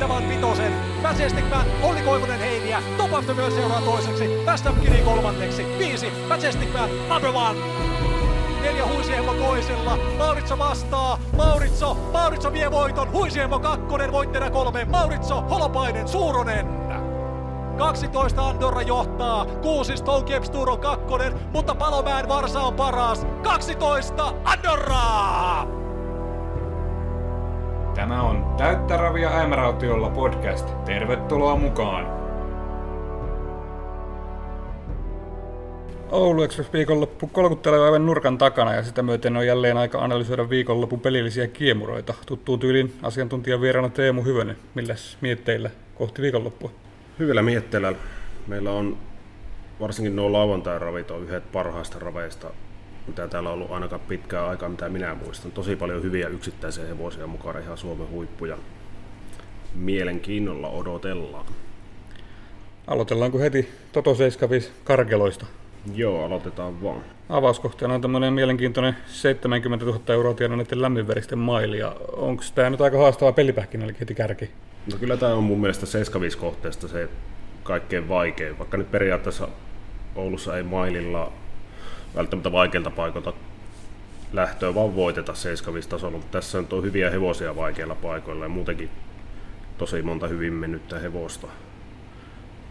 voittavan vitosen. Majestic Olli Koivunen Heiniä, Top of the seuraa toiseksi, Fast Kiri kolmanneksi, viisi, Majestic number one. Neljä Huisiemo toisella, Mauritso vastaa, Mauritso, Mauritso vie voiton, Huisiemo kakkonen, voittajana kolme, Mauritso, Holopainen, Suuronen. 12 Andorra johtaa, 6 Stonecape Tour on kakkonen, mutta Palomäen Varsa on paras. 12 Andorraa! Tämä on Täyttä ravia äimärautiolla podcast. Tervetuloa mukaan! Oulu Express viikonloppu kolkuttelee aivan nurkan takana ja sitä myöten on jälleen aika analysoida viikonlopun pelillisiä kiemuroita. Tuttuun tyylin asiantuntijan vieraana Teemu Hyvönen. Milläs mietteillä kohti viikonloppua? Hyvillä mietteillä. Meillä on varsinkin nuo lauantai ravit on yhdet parhaista raveista, mitä täällä on ollut ainakaan pitkää aikaa, mitä minä muistan. Tosi paljon hyviä yksittäisiä hevosia mukana, ihan Suomen huippuja. Mielenkiinnolla odotellaan. Aloitellaanko heti Toto 75 karkeloista? Joo, aloitetaan vaan. Avauskohteena on tämmöinen mielenkiintoinen 70 000 euroa tienanneiden lämminveristen mailia. Onko tämä nyt aika haastava pelipähkinä, eli heti kärki? No kyllä tämä on mun mielestä 75 kohteesta se kaikkein vaikein, vaikka nyt periaatteessa Oulussa ei maililla välttämättä vaikeilta paikoilta lähtöä vaan voiteta 75 tasolla, mutta tässä on hyviä hevosia vaikeilla paikoilla ja muutenkin tosi monta hyvin mennyttä hevosta.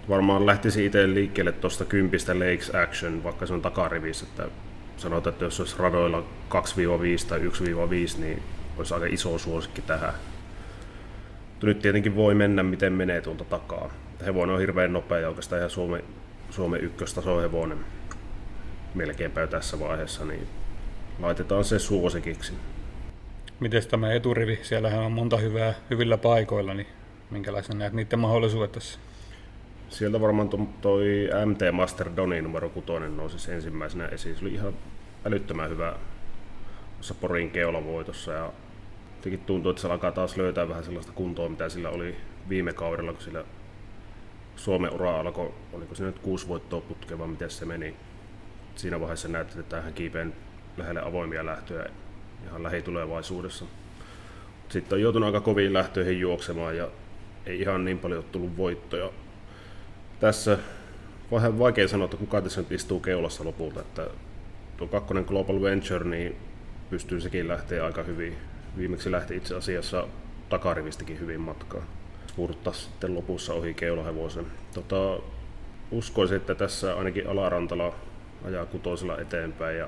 Varmaan lähtisi itse liikkeelle tuosta kympistä Lakes Action, vaikka se on takarivissä, että sanotaan, että jos olisi radoilla 2-5 tai 1-5, niin olisi aika iso suosikki tähän. Mutta nyt tietenkin voi mennä, miten menee tuolta takaa. Hevonen on hirveän nopea ja oikeastaan ihan Suomen, Suomen ykköstaso hevonen melkeinpä jo tässä vaiheessa, niin laitetaan se suosikiksi. Miten tämä eturivi? Siellähän on monta hyvää, hyvillä paikoilla, niin minkälaisen näet niiden mahdollisuudet tässä? Sieltä varmaan toi MT Master Doni numero 6 nousi ensimmäisenä esiin. Se oli ihan älyttömän hyvä tuossa Porin keulavoitossa ja jotenkin tuntuu, että se alkaa taas löytää vähän sellaista kuntoa, mitä sillä oli viime kaudella, kun sillä Suomen ura alkoi, oliko se nyt kuusi voittoa putkea vai miten se meni. Siinä vaiheessa näytti, että hän kiipeen lähelle avoimia lähtöjä ihan lähitulevaisuudessa. Sitten on joutunut aika koviin lähtöihin juoksemaan ja ei ihan niin paljon ole tullut voittoja. Tässä vähän vaikea sanoa, että kuka tässä nyt istuu keulassa lopulta. Että tuo kakkonen Global Venture, niin pystyy sekin lähteä aika hyvin viimeksi lähti itse asiassa takarivistikin hyvin matkaa. Spurttaa sitten lopussa ohi keulahevosen. Tota, uskoisin, että tässä ainakin Alarantala ajaa kutosella eteenpäin ja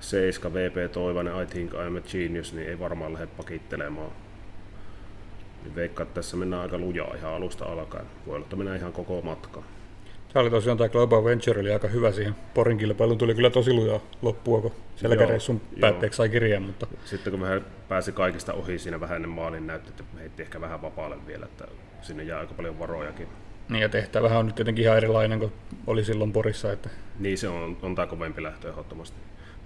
7 VP Toivanen I Think I'm a Genius, niin ei varmaan lähde pakittelemaan. Niin veikkaa, että tässä mennään aika lujaa ihan alusta alkaen. Voi olla, että mennään ihan koko matka. Tämä oli tosiaan tämä Global Venture oli aika hyvä siihen. Porin kilpailuun tuli kyllä tosi lujaa loppua, kun selkäreissun päätteeksi sai kirjeen. Mutta... Sitten kun me pääsi kaikista ohi siinä vähän ennen maalin, näytti, että heitti ehkä vähän vapaalle vielä, että sinne jää aika paljon varojakin. Niin ja tehtävähän on nyt tietenkin ihan erilainen kuin oli silloin Porissa. Että... Niin se on, on tämä kovempi lähtö ehdottomasti.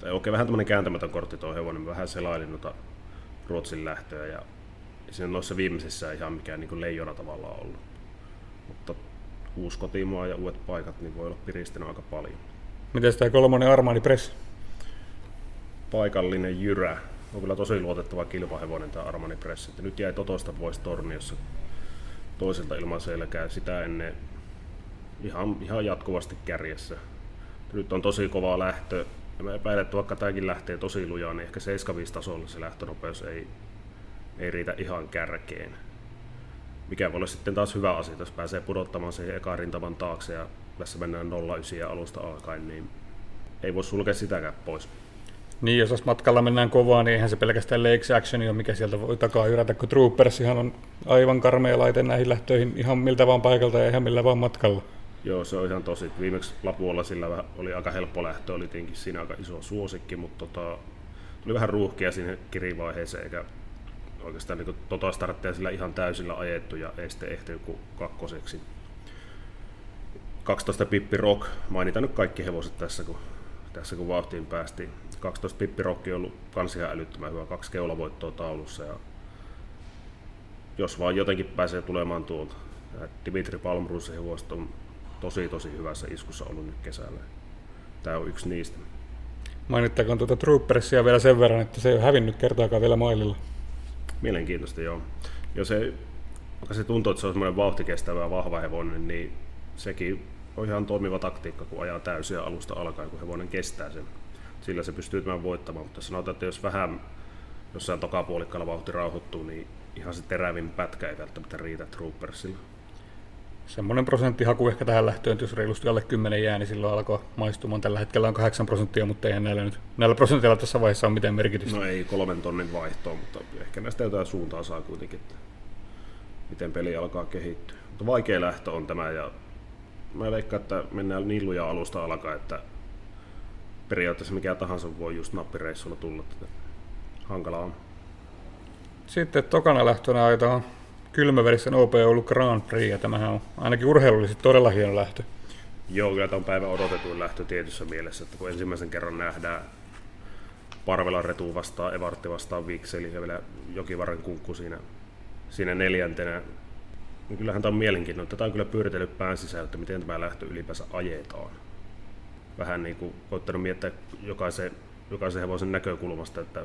Tai oikein vähän tämmöinen kääntämätön kortti tuo hevonen. Vähän selailin noita Ruotsin lähtöä ja siinä noissa viimeisissä ihan mikään niin leijona tavallaan ollut. Mutta uusi kotimaa ja uudet paikat, niin voi olla piristänyt aika paljon. Miten tämä kolmonen Armani Press? Paikallinen jyrä. On kyllä tosi luotettava kilpahevonen tämä Armani Press. Että nyt jäi Totosta pois torniossa toiselta ilman selkää. Sitä ennen ihan, ihan jatkuvasti kärjessä. Nyt on tosi kova lähtö. Ja mä epäilen, että vaikka tämäkin lähtee tosi lujaa, niin ehkä 75 tasolla se lähtönopeus ei, ei riitä ihan kärkeen mikä voi olla sitten taas hyvä asia, jos pääsee pudottamaan siihen ekan rintaman taakse ja tässä mennään 09 ja alusta alkaen, niin ei voi sulkea sitäkään pois. Niin, jos matkalla mennään kovaa, niin eihän se pelkästään Lakes Action ole, mikä sieltä voi takaa yrätä, kun Troopersihan on aivan karmea laite näihin lähtöihin ihan miltä vaan paikalta ja ihan millä vaan matkalla. Joo, se on ihan tosi. Viimeksi Lapuolla sillä oli aika helppo lähtö, oli tietenkin siinä aika iso suosikki, mutta tota, tuli vähän ruuhkia sinne kirivaiheeseen, eikä oikeastaan niin tota startteja sillä ihan täysillä ajettu ja ei sitten ehtinyt kuin kakkoseksi. 12 Pippi Rock, mainitaan nyt kaikki hevoset tässä, kun, tässä kun vauhtiin päästiin. 12 Pippi Rock on ollut kans älyttömän hyvä, kaksi keulavoittoa taulussa ja jos vaan jotenkin pääsee tulemaan tuolta. Dimitri Palmrus hevoset on tosi tosi hyvässä iskussa ollut nyt kesällä. Tämä on yksi niistä. Mainittakoon tuota Troopersia vielä sen verran, että se ei ole hävinnyt kertaakaan vielä maililla. Mielenkiintoista, joo. Ja se vaikka se tuntuu, että se on semmoinen vauhtikestävä ja vahva hevonen, niin sekin on ihan toimiva taktiikka, kun ajaa täysiä alusta alkaen, kun hevonen kestää sen. Sillä se pystyy tämän voittamaan, mutta sanotaan, että jos vähän jossain tokapuolikkaalla vauhti rauhoittuu, niin ihan se terävin pätkä ei välttämättä riitä Troopersilla. Semmoinen prosenttihaku ehkä tähän lähtöön, jos reilusti alle 10 jää, niin silloin alkoi maistumaan. Tällä hetkellä on 8 prosenttia, mutta ei näillä, nyt, näillä prosentilla tässä vaiheessa ole mitään merkitystä. No ei kolmen tonnin vaihtoa, mutta ehkä näistä jotain suuntaa saa kuitenkin, että miten peli alkaa kehittyä. Mutta vaikea lähtö on tämä ja mä veikkaan, että mennään niin lujaa alusta alkaen, että periaatteessa mikä tahansa voi just nappireissulla tulla. Tätä. Hankala on. Sitten tokana lähtönä ajetaan kylmäverisen OP Oulu Grand Prix, ja tämähän on ainakin urheilullisesti todella hieno lähtö. Joo, kyllä tämä on päivän odotetuin lähtö tietyssä mielessä, että kun ensimmäisen kerran nähdään Parvelan Retu vastaan, Evartti vastaan Vikseli ja vielä Jokivarren kunkku siinä, siinä neljäntenä. Niin kyllähän tämä on mielenkiintoinen. Tätä on kyllä pyöritellyt pään sisään, että miten tämä lähtö ylipäänsä ajetaan. Vähän niin kuin koittanut miettiä jokaisen, jokaisen hevosen näkökulmasta, että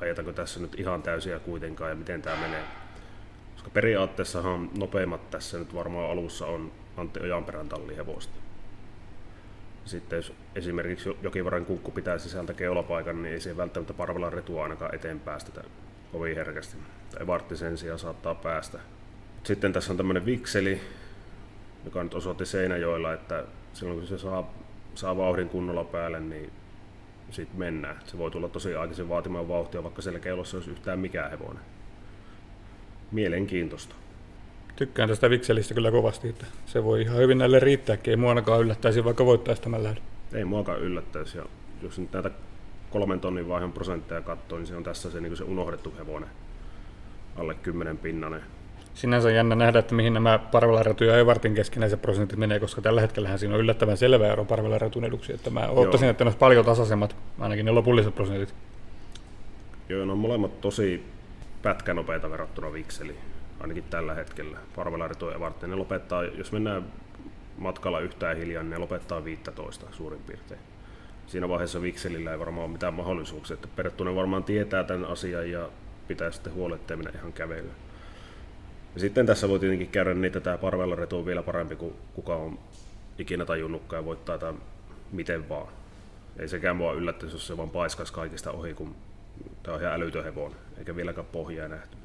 ajetaanko tässä nyt ihan täysiä kuitenkaan ja miten tämä menee. Koska periaatteessahan nopeimmat tässä nyt varmaan alussa on Antti Ojanperän tallihevosta. Sitten jos esimerkiksi Jokivaran kunkku pitää sisältä keulapaikan, niin ei se välttämättä parvella retua ainakaan eteen päästetä kovin herkästi. Tai Vartti sen sijaan saattaa päästä. Sitten tässä on tämmöinen vikseli, joka nyt osoitti Seinäjoilla, että silloin kun se saa, saa vauhdin kunnolla päälle, niin sitten mennään. Se voi tulla tosi aikaisin vaatimaan vauhtia, vaikka siellä keulossa olisi yhtään mikään hevonen. Mielenkiintoista. Tykkään tästä vikselistä kyllä kovasti, että se voi ihan hyvin näille riittääkin. Ei mua ainakaan yllättäisi, vaikka voittaisi tämän lähdön. Ei muakaan yllättäisi. Ja jos nyt näitä kolmen tonnin vaihon prosentteja katsoo, niin se on tässä se, niin se unohdettu hevonen. Alle 10 pinnanen. Sinänsä jännä nähdä, että mihin nämä Parvelaretu ja Evartin keskinäiset prosentit menee, koska tällä hetkellä siinä on yllättävän selvä ero Parvelaretun eduksi. Että mä ottaisin, että ne olisi paljon tasaisemmat, ainakin ne lopulliset prosentit. Joo, ne on molemmat tosi pätkänopeita verrattuna Vikseliin, ainakin tällä hetkellä. Parvelaretu ja Evartin, ne lopettaa, jos mennään matkalla yhtään hiljaa, niin ne lopettaa 15 suurin piirtein. Siinä vaiheessa Vikselillä ei varmaan ole mitään mahdollisuuksia, että Perttunen varmaan tietää tämän asian ja pitää sitten huolehtia mennä ihan kävelyyn. Ja sitten tässä voi tietenkin käydä niin, että tämä parvella retu on vielä parempi kuin kuka on ikinä tajunnutkaan ja voittaa tämän miten vaan. Ei sekään mua yllättäisi, jos se vaan paiskaisi kaikista ohi, kun tämä on ihan älytön hevonen, eikä vieläkään pohjaa nähty.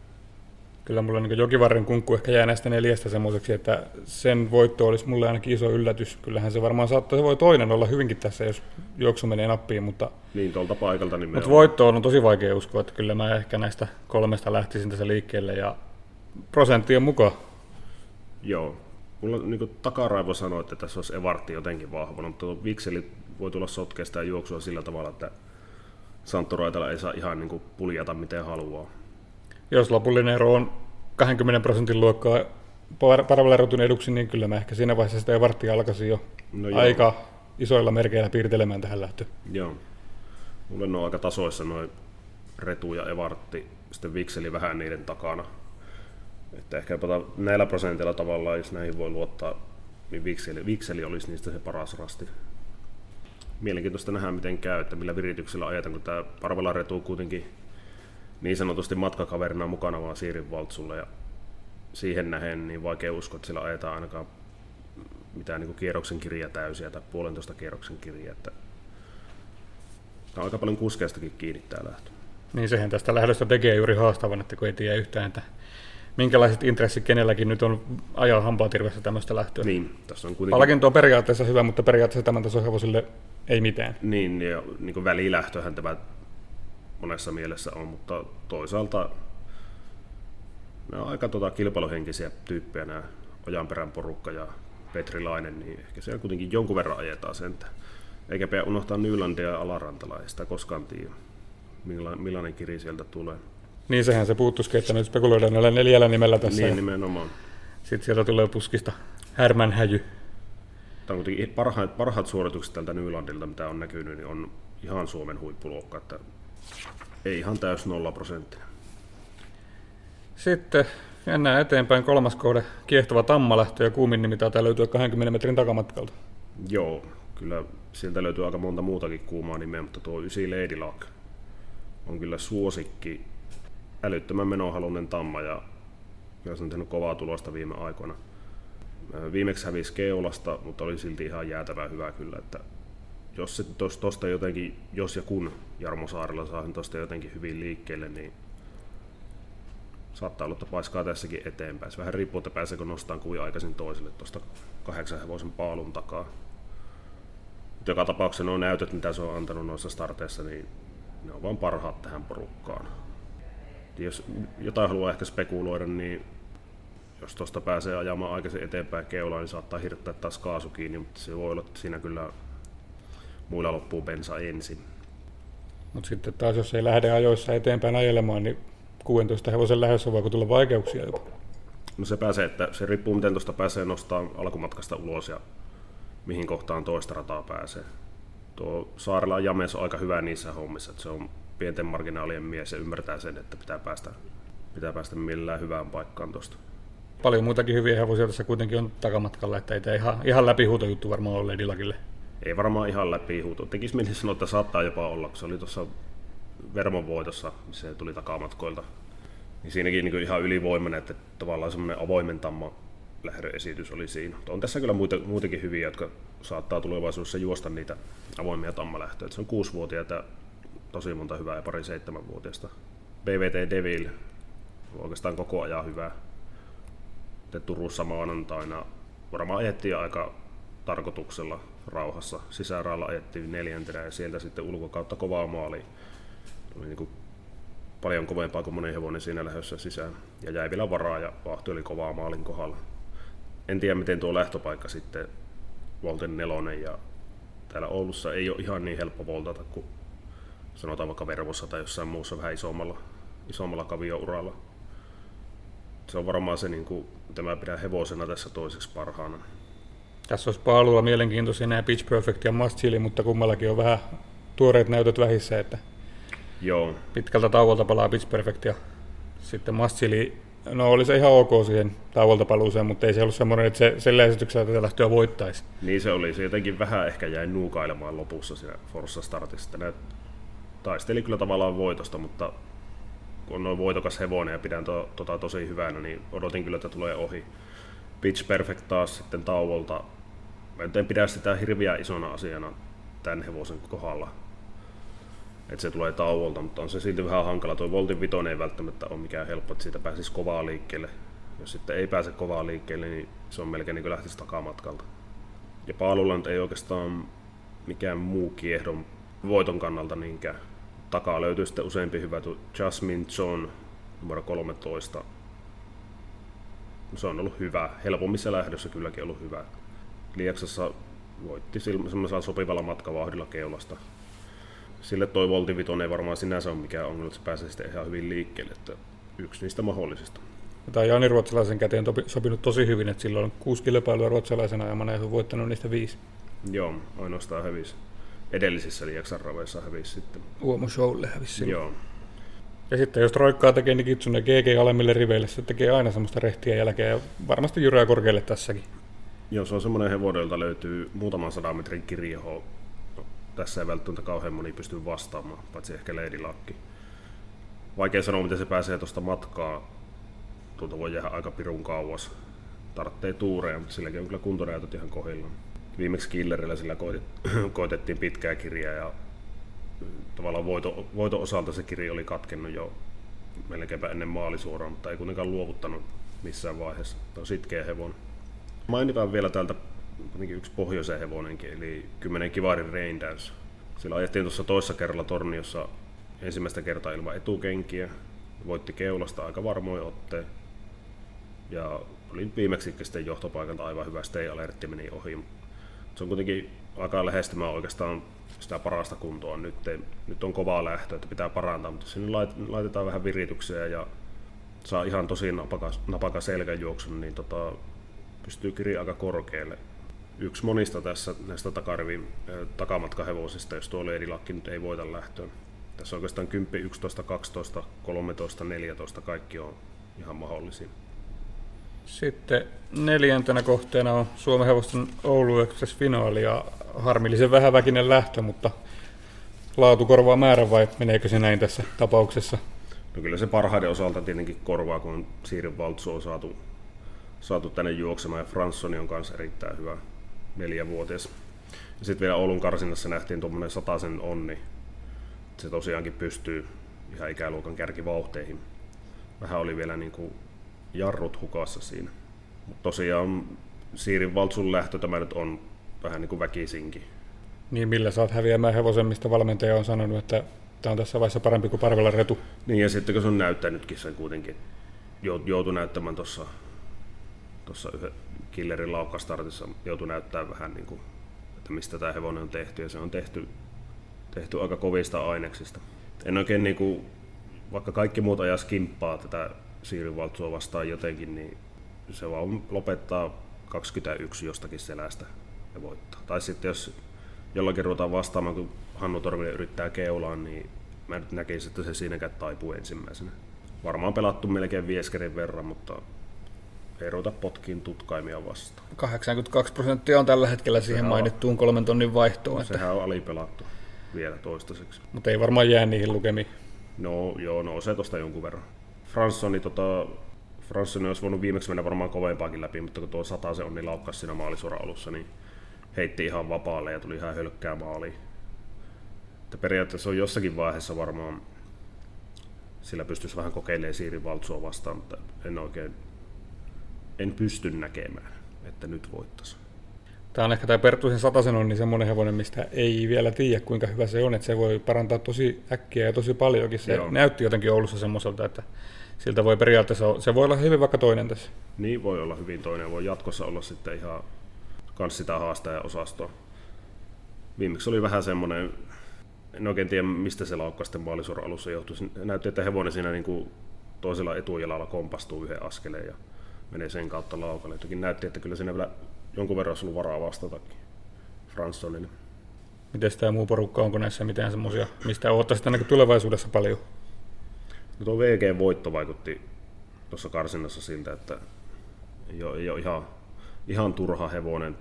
Kyllä mulla niin Jokivarren kunkku ehkä jää näistä neljästä semmoiseksi, että sen voitto olisi mulle ainakin iso yllätys. Kyllähän se varmaan saattaa, se voi toinen olla hyvinkin tässä, jos juoksu menee nappiin, mutta... Niin, tuolta paikalta nimenomaan. Mutta voitto on tosi vaikea uskoa, että kyllä mä ehkä näistä kolmesta lähtisin tässä liikkeelle ja prosenttien mukaan. Joo. Mulla niin takaraivo sanoi, että tässä olisi Evartti jotenkin vahva, mutta Vikseli voi tulla sotkeesta ja juoksua sillä tavalla, että Santtu Raitala ei saa ihan niin puljata miten haluaa. Jos lopullinen ero on 20 prosentin luokkaa parveleerotun eduksi, niin kyllä mä ehkä siinä vaiheessa sitä Evarttia alkaisin jo no aika isoilla merkeillä piirtelemään tähän lähtöön. Joo. Mulla on aika tasoissa noin Retu ja Evartti, sitten Vikseli vähän niiden takana. Että ehkä näillä prosenteilla tavallaan, jos näihin voi luottaa, niin vikseli, vikseli olisi niistä se paras rasti. Mielenkiintoista nähdä, miten käy, että millä virityksellä ajetaan, kun tämä Parvela Retu kuitenkin niin sanotusti matkakaverina mukana vaan Siirin Valtsulle ja siihen nähen niin vaikea uskoa, että sillä ajetaan ainakaan mitään niin kuin kierroksen kirja täysiä tai puolentoista kierroksen kirja. Että tämä on aika paljon kuskeistakin kiinni tämä lähtö. Niin sehän tästä lähdöstä tekee juuri haastavan, että kun ei tiedä yhtään, että minkälaiset intressit kenelläkin nyt on ajaa hampaatirvessä tämmöistä lähtöä. Niin, tässä on kuitenkin... Palkinto on periaatteessa hyvä, mutta periaatteessa tämän tason hevosille ei mitään. Niin, ja niin kuin välilähtöhän tämä monessa mielessä on, mutta toisaalta ne on aika tuota kilpailuhenkisiä tyyppejä nämä Ojanperän porukka ja Petri Lainen, niin ehkä siellä kuitenkin jonkun verran ajetaan sentä. Eikä pidä unohtaa Nylandia ja Alarantala, ei sitä koskaan tiedä, millainen kiri sieltä tulee. Niin sehän se puuttuisikin, että nyt spekuloidaan näillä neljällä nimellä tässä. Niin, nimenomaan. Sitten sieltä tulee puskista Härmän häjy. Tämä on kuitenkin parhaat, parhaat suoritukset tältä Nylandilta, mitä on näkynyt, niin on ihan Suomen huippuluokka, että ei ihan täys nolla prosenttinen. Sitten mennään eteenpäin kolmas kohde, kiehtova tammalähtö ja kuumin nimi taitaa löytyä 20 metrin takamatkalta. Joo, kyllä sieltä löytyy aika monta muutakin kuumaa nimeä, mutta tuo Ysi Lady Luck on kyllä suosikki älyttömän menohalunen tamma ja se on tehnyt kovaa tulosta viime aikoina. Viimeksi hävisi Keulasta, mutta oli silti ihan jäätävää hyvä kyllä, että jos se tosta jotenkin, jos ja kun Jarmo Saarella saa tuosta jotenkin hyvin liikkeelle, niin saattaa olla, että paiskaa tässäkin eteenpäin. Se vähän riippuu, että pääseekö nostamaan kuin aikaisin toiselle tuosta kahdeksan hevosen paalun takaa. Mutta joka tapauksessa nuo näytöt, mitä se on antanut noissa starteissa, niin ne on vain parhaat tähän porukkaan. Jos jotain haluaa ehkä spekuloida, niin jos tuosta pääsee ajamaan aikaisin eteenpäin keulaan, niin saattaa hirttää taas kaasu kiinni, mutta se voi olla, että siinä kyllä muilla loppuu bensa ensin. Mutta sitten taas, jos ei lähde ajoissa eteenpäin ajelemaan, niin 16 hevosen lähdössä voiko tulla vaikeuksia jopa? No se pääsee, että se riippuu miten tuosta pääsee nostaa alkumatkasta ulos ja mihin kohtaan toista rataa pääsee. Tuo Saarella James on aika hyvä niissä hommissa, että se on pienten marginaalien mies ja ymmärtää sen, että pitää päästä, pitää päästä millään hyvään paikkaan tuosta. Paljon muitakin hyviä hevosia tässä kuitenkin on takamatkalla, että ei tämä ihan, ihan läpihuutojuttu varmaan ole Ledilakille. Ei varmaan ihan läpihuuto. Tekisi mieli sanoa, että saattaa jopa olla, kun se oli tuossa Vermon voitossa, se tuli takamatkoilta. Niin siinäkin niin ihan ylivoimainen, että tavallaan semmoinen avoimen tamma lähdöesitys oli siinä. On tässä kyllä muita, muitakin hyviä, jotka saattaa tulevaisuudessa juosta niitä avoimia tammalähtöjä. Se on kuusivuotiaita, tosi monta hyvää ja pari seitsemänvuotiaista. BVT Devil oikeastaan koko ajan hyvää. Te Turussa maanantaina varmaan ajettiin aika tarkoituksella rauhassa. Sisäraalla ajettiin neljäntenä ja sieltä sitten ulkokautta kovaa maaliin oli niin kuin paljon kovempaa kuin monen hevonen siinä lähdössä sisään. Ja jäi vielä varaa ja vahti oli kovaa maalin kohdalla. En tiedä miten tuo lähtöpaikka sitten Volten nelonen ja täällä Oulussa ei ole ihan niin helppo voltata kuin sanotaan vaikka Vervossa tai jossain muussa vähän isommalla, isommalla kaviouralla. Se on varmaan se, niin kuin, mitä mä pidän hevosena tässä toiseksi parhaana. Tässä olisi paalulla mielenkiintoisia nämä Pitch Perfect ja Must Chili, mutta kummallakin on vähän tuoreet näytöt vähissä, että Joo. Pitkältä tauolta palaa Pitch Perfect ja sitten Massili, no oli se ihan ok siihen tauolta paluuseen, mutta ei se ollut semmoinen, että se sillä esityksellä tätä lähtöä voittaisi. Niin se oli, se jotenkin vähän ehkä jäi nuukailemaan lopussa siinä Forssa startissa. Ne taisteli kyllä tavallaan voitosta, mutta kun on noin voitokas hevonen ja pidän to, tota tosi hyvänä, niin odotin kyllä, että tulee ohi. Pitch Perfect taas sitten tauolta. Mä en pidä sitä hirviä isona asiana tämän hevosen kohdalla että se tulee tauolta, mutta on se silti vähän hankala. Tuo Voltin vitonen ei välttämättä ole mikään helppo, että siitä pääsisi kovaa liikkeelle. Jos sitten ei pääse kovaa liikkeelle, niin se on melkein niin kuin lähtisi takamatkalta. Ja Paalulla ei oikeastaan mikään muu kiehdon voiton kannalta niinkään. Takaa löytyy sitten useampi hyvä Jasmine John, numero 13. Se on ollut hyvä. Helpommissa lähdössä kylläkin ollut hyvä. Lieksassa voitti semmoisella sopivalla matkavauhdilla keulasta sille toi Voltivitonen ei varmaan sinänsä ole mikään ongelma, että se pääsee sitten ihan hyvin liikkeelle, että yksi niistä mahdollisista. Tämä Jani Ruotsalaisen käteen sopinut tosi hyvin, että silloin on kuusi kilpailua ruotsalaisena ja ja on voittanut niistä viisi. Joo, ainoastaan hävisi. Edellisissä Lieksan raveissa hävisi sitten. Uomo Showlle hävisi silloin. Joo. Ja sitten jos roikkaa tekee, niin Kitsune GG alemmille riveille, se tekee aina semmoista rehtiä jälkeen ja varmasti jyrää korkealle tässäkin. Joo, se on semmoinen hevonen, jolta löytyy muutaman sadan metrin kirjoho tässä ei välttämättä kauhean moni pysty vastaamaan, paitsi ehkä Lady Lucky. Vaikea sanoa, miten se pääsee tuosta matkaa. Tuolta voi jäädä aika pirun kauas. Tarttee tuureja, mutta silläkin on kyllä kuntonäytöt ihan kohdillaan. Viimeksi Killerillä sillä koitettiin pitkää kirjaa ja tavallaan voito, voiton osalta se kirja oli katkennut jo melkeinpä ennen maalisuoraan, mutta ei kuitenkaan luovuttanut missään vaiheessa. Tämä on sitkeä hevonen. Mainitaan vielä täältä yksi pohjoisen hevonenkin, eli 10 kivarin Rain Dance. Sillä ajettiin tuossa toissa kerralla torniossa ensimmäistä kertaa ilman etukenkiä. Voitti keulasta aika varmoin otteen. Ja oli viimeksi sitten johtopaikalta aivan hyvä stay alertti meni ohi. Se on kuitenkin aika lähestymään oikeastaan sitä parasta kuntoa nyt. Nyt on kovaa lähtö, että pitää parantaa, mutta sinne laitetaan vähän virityksiä ja saa ihan tosi napaka, napaka selkäjuoksun, niin tota, pystyy kirjaa aika korkealle yksi monista tässä näistä takarivin takamatkahevosista, jos tuo Leedilakki nyt ei voita lähtöön. Tässä oikeastaan 10, 11, 12, 13, 14, kaikki on ihan mahdollisia. Sitten neljäntenä kohteena on Suomen hevosten Oulu Express finaali ja harmillisen vähäväkinen lähtö, mutta laatu korvaa määrä vai meneekö se näin tässä tapauksessa? No kyllä se parhaiden osalta tietenkin korvaa, kun Siirin Valtsu on saatu, saatu tänne juoksemaan ja Franssoni on kanssa erittäin hyvä neljävuotias. Ja sitten vielä Oulun karsinnassa nähtiin tuommoinen sataisen onni. Se tosiaankin pystyy ihan ikäluokan kärkivauhteihin. Vähän oli vielä niin kuin jarrut hukassa siinä. Mutta tosiaan Siirin Valtsun lähtö tämä nyt on vähän niin kuin väkisinkin. Niin millä saat häviämään hevosen, mistä valmentaja on sanonut, että tämä on tässä vaiheessa parempi kuin Parvella Retu. Niin ja sitten kun se on näyttänytkin sen kuitenkin, joutui näyttämään tuossa tuossa yhden killerin laukkastartissa, joutui näyttämään vähän niin kuin, että mistä tämä hevonen on tehty ja se on tehty, tehty aika kovista aineksista. En oikein niin kuin, vaikka kaikki muut ajaa skimppaa tätä siirivaltsua vastaan jotenkin, niin se vaan lopettaa 21 jostakin selästä ja voittaa. Tai sitten jos jollakin ruvetaan vastaamaan, kun Hannu Torvinen yrittää keulaan, niin mä nyt näkisin, että se siinäkään taipuu ensimmäisenä. Varmaan pelattu melkein vieskerin verran, mutta ei ruveta potkiin tutkaimia vastaan. 82 prosenttia on tällä hetkellä siihen Sehän mainittuun kolmen tonnin vaihtoon. Että... Sehän on alipelattu vielä toistaiseksi. Mutta ei varmaan jää niihin lukemiin. No joo, no se tosta jonkun verran. Franssoni, tota, Franssoni olisi voinut viimeksi mennä varmaan kovempaakin läpi, mutta kun tuo sata se onni laukkas siinä maalisuoran alussa, niin heitti ihan vapaalle ja tuli ihan hölkkää maaliin. Että periaatteessa on jossakin vaiheessa varmaan sillä pystyisi vähän kokeilemaan Siirin valtsua vastaan, mutta en oikein en pysty näkemään, että nyt voittaisi. Tämä on ehkä tämä Pertuisen satasen on niin semmoinen hevonen, mistä ei vielä tiedä kuinka hyvä se on, että se voi parantaa tosi äkkiä ja tosi paljonkin. Se Joo. näytti jotenkin Oulussa semmoiselta, että siltä voi periaatteessa, se voi olla hyvin vaikka toinen tässä. Niin voi olla hyvin toinen, voi jatkossa olla sitten ihan kans sitä haastaja-osastoa. Viimeksi oli vähän semmoinen, en oikein tiedä mistä se laukka sitten maalisuoran alussa johtui. Näytti, että hevonen siinä niin kuin toisella etujalalla kompastuu yhden askeleen ja menee sen kautta laukalle. Jotenkin näytti, että kyllä siinä vielä jonkun verran ollut varaa vastatakin Franssonille. Miten tämä muu porukka, onko näissä mitään semmoisia, mistä odottaisiin niin tulevaisuudessa paljon? No tuo VG-voitto vaikutti tuossa karsinnassa siltä, että ei ole, ei ole ihan, ihan turha hevonen.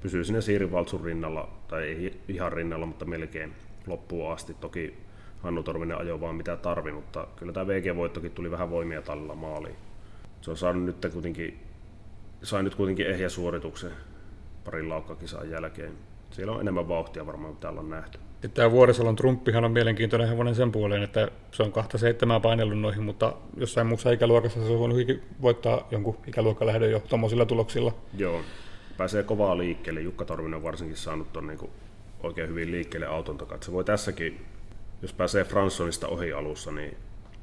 Pysyy sinne Siirivaltsun rinnalla, tai ei ihan rinnalla, mutta melkein loppuun asti. Toki Hannu Torvinen ajoi vaan mitä tarvi, mutta kyllä tämä VG-voittokin tuli vähän voimia tallella maaliin se on saanut nyt kuitenkin, sai nyt kuitenkin ehjä suorituksen parin laukkakisan jälkeen. Siellä on enemmän vauhtia varmaan, mitä ollaan nähty. Tämä Vuorisalon trumppihan on mielenkiintoinen hevonen sen puoleen, että se on kahta seitsemää painellut noihin, mutta jossain muussa ikäluokassa se on voinut voittaa jonkun ikäluokkalähdön jo tuommoisilla tuloksilla. Joo, pääsee kovaa liikkeelle. Jukka Torvinen on varsinkin saanut ton niin oikein hyvin liikkeelle auton takaa. Se voi tässäkin, jos pääsee Franssonista ohi alussa, niin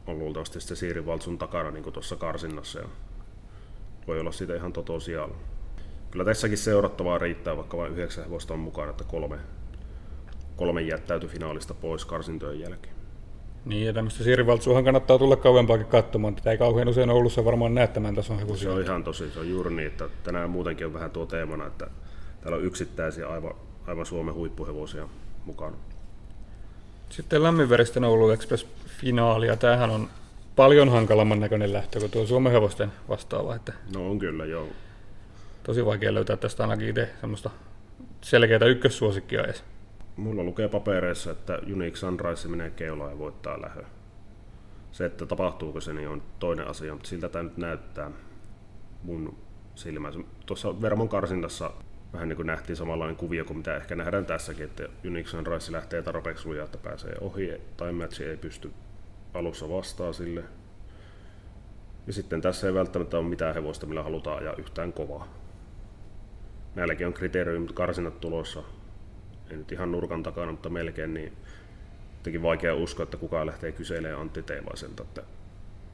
on luultavasti sitten Siiri Valtsun takana niin tuossa karsinnassa ja voi olla siitä ihan toto. Kyllä tässäkin seurattavaa riittää, vaikka vain yhdeksän hevosta on mukana, että kolme, kolme jättäytyi finaalista pois karsintojen jälkeen. Niin, ja tämmöistä siirivaltsuahan kannattaa tulla kauempaakin katsomaan. Tätä ei kauhean usein Oulussa varmaan näe tämän tason hevosia. Se on ihan tosi, se on juuri niin, että tänään muutenkin on vähän tuo teemana, että täällä on yksittäisiä aivan, aivan Suomen huippuhevosia mukana. Sitten lämminveristen Oulu Express finaalia. Tämähän on paljon hankalamman näköinen lähtö kuin tuo Suomen hevosten vastaava. Että no on kyllä, joo. Tosi vaikea löytää tästä ainakin itse semmoista selkeää ykkössuosikkia edes. Mulla lukee papereissa, että Unique Sunrise menee keulaan ja voittaa lähö. Se, että tapahtuuko se, niin on toinen asia, mutta siltä tämä nyt näyttää mun silmässä. Tuossa Vermon karsinnassa vähän niin kuin nähtiin samanlainen kuvio kuin mitä ehkä nähdään tässäkin, että Unix Sunrise lähtee tarpeeksi lujaa, että pääsee ohi, tai matchi ei pysty alussa vastaa sille. Ja sitten tässä ei välttämättä ole mitään hevosta, millä halutaan ajaa yhtään kovaa. Näilläkin on kriteeriumit karsinat tulossa. Ei nyt ihan nurkan takana, mutta melkein, niin jotenkin vaikea uskoa, että kukaan lähtee kyselemään Antti Teivaiselta, että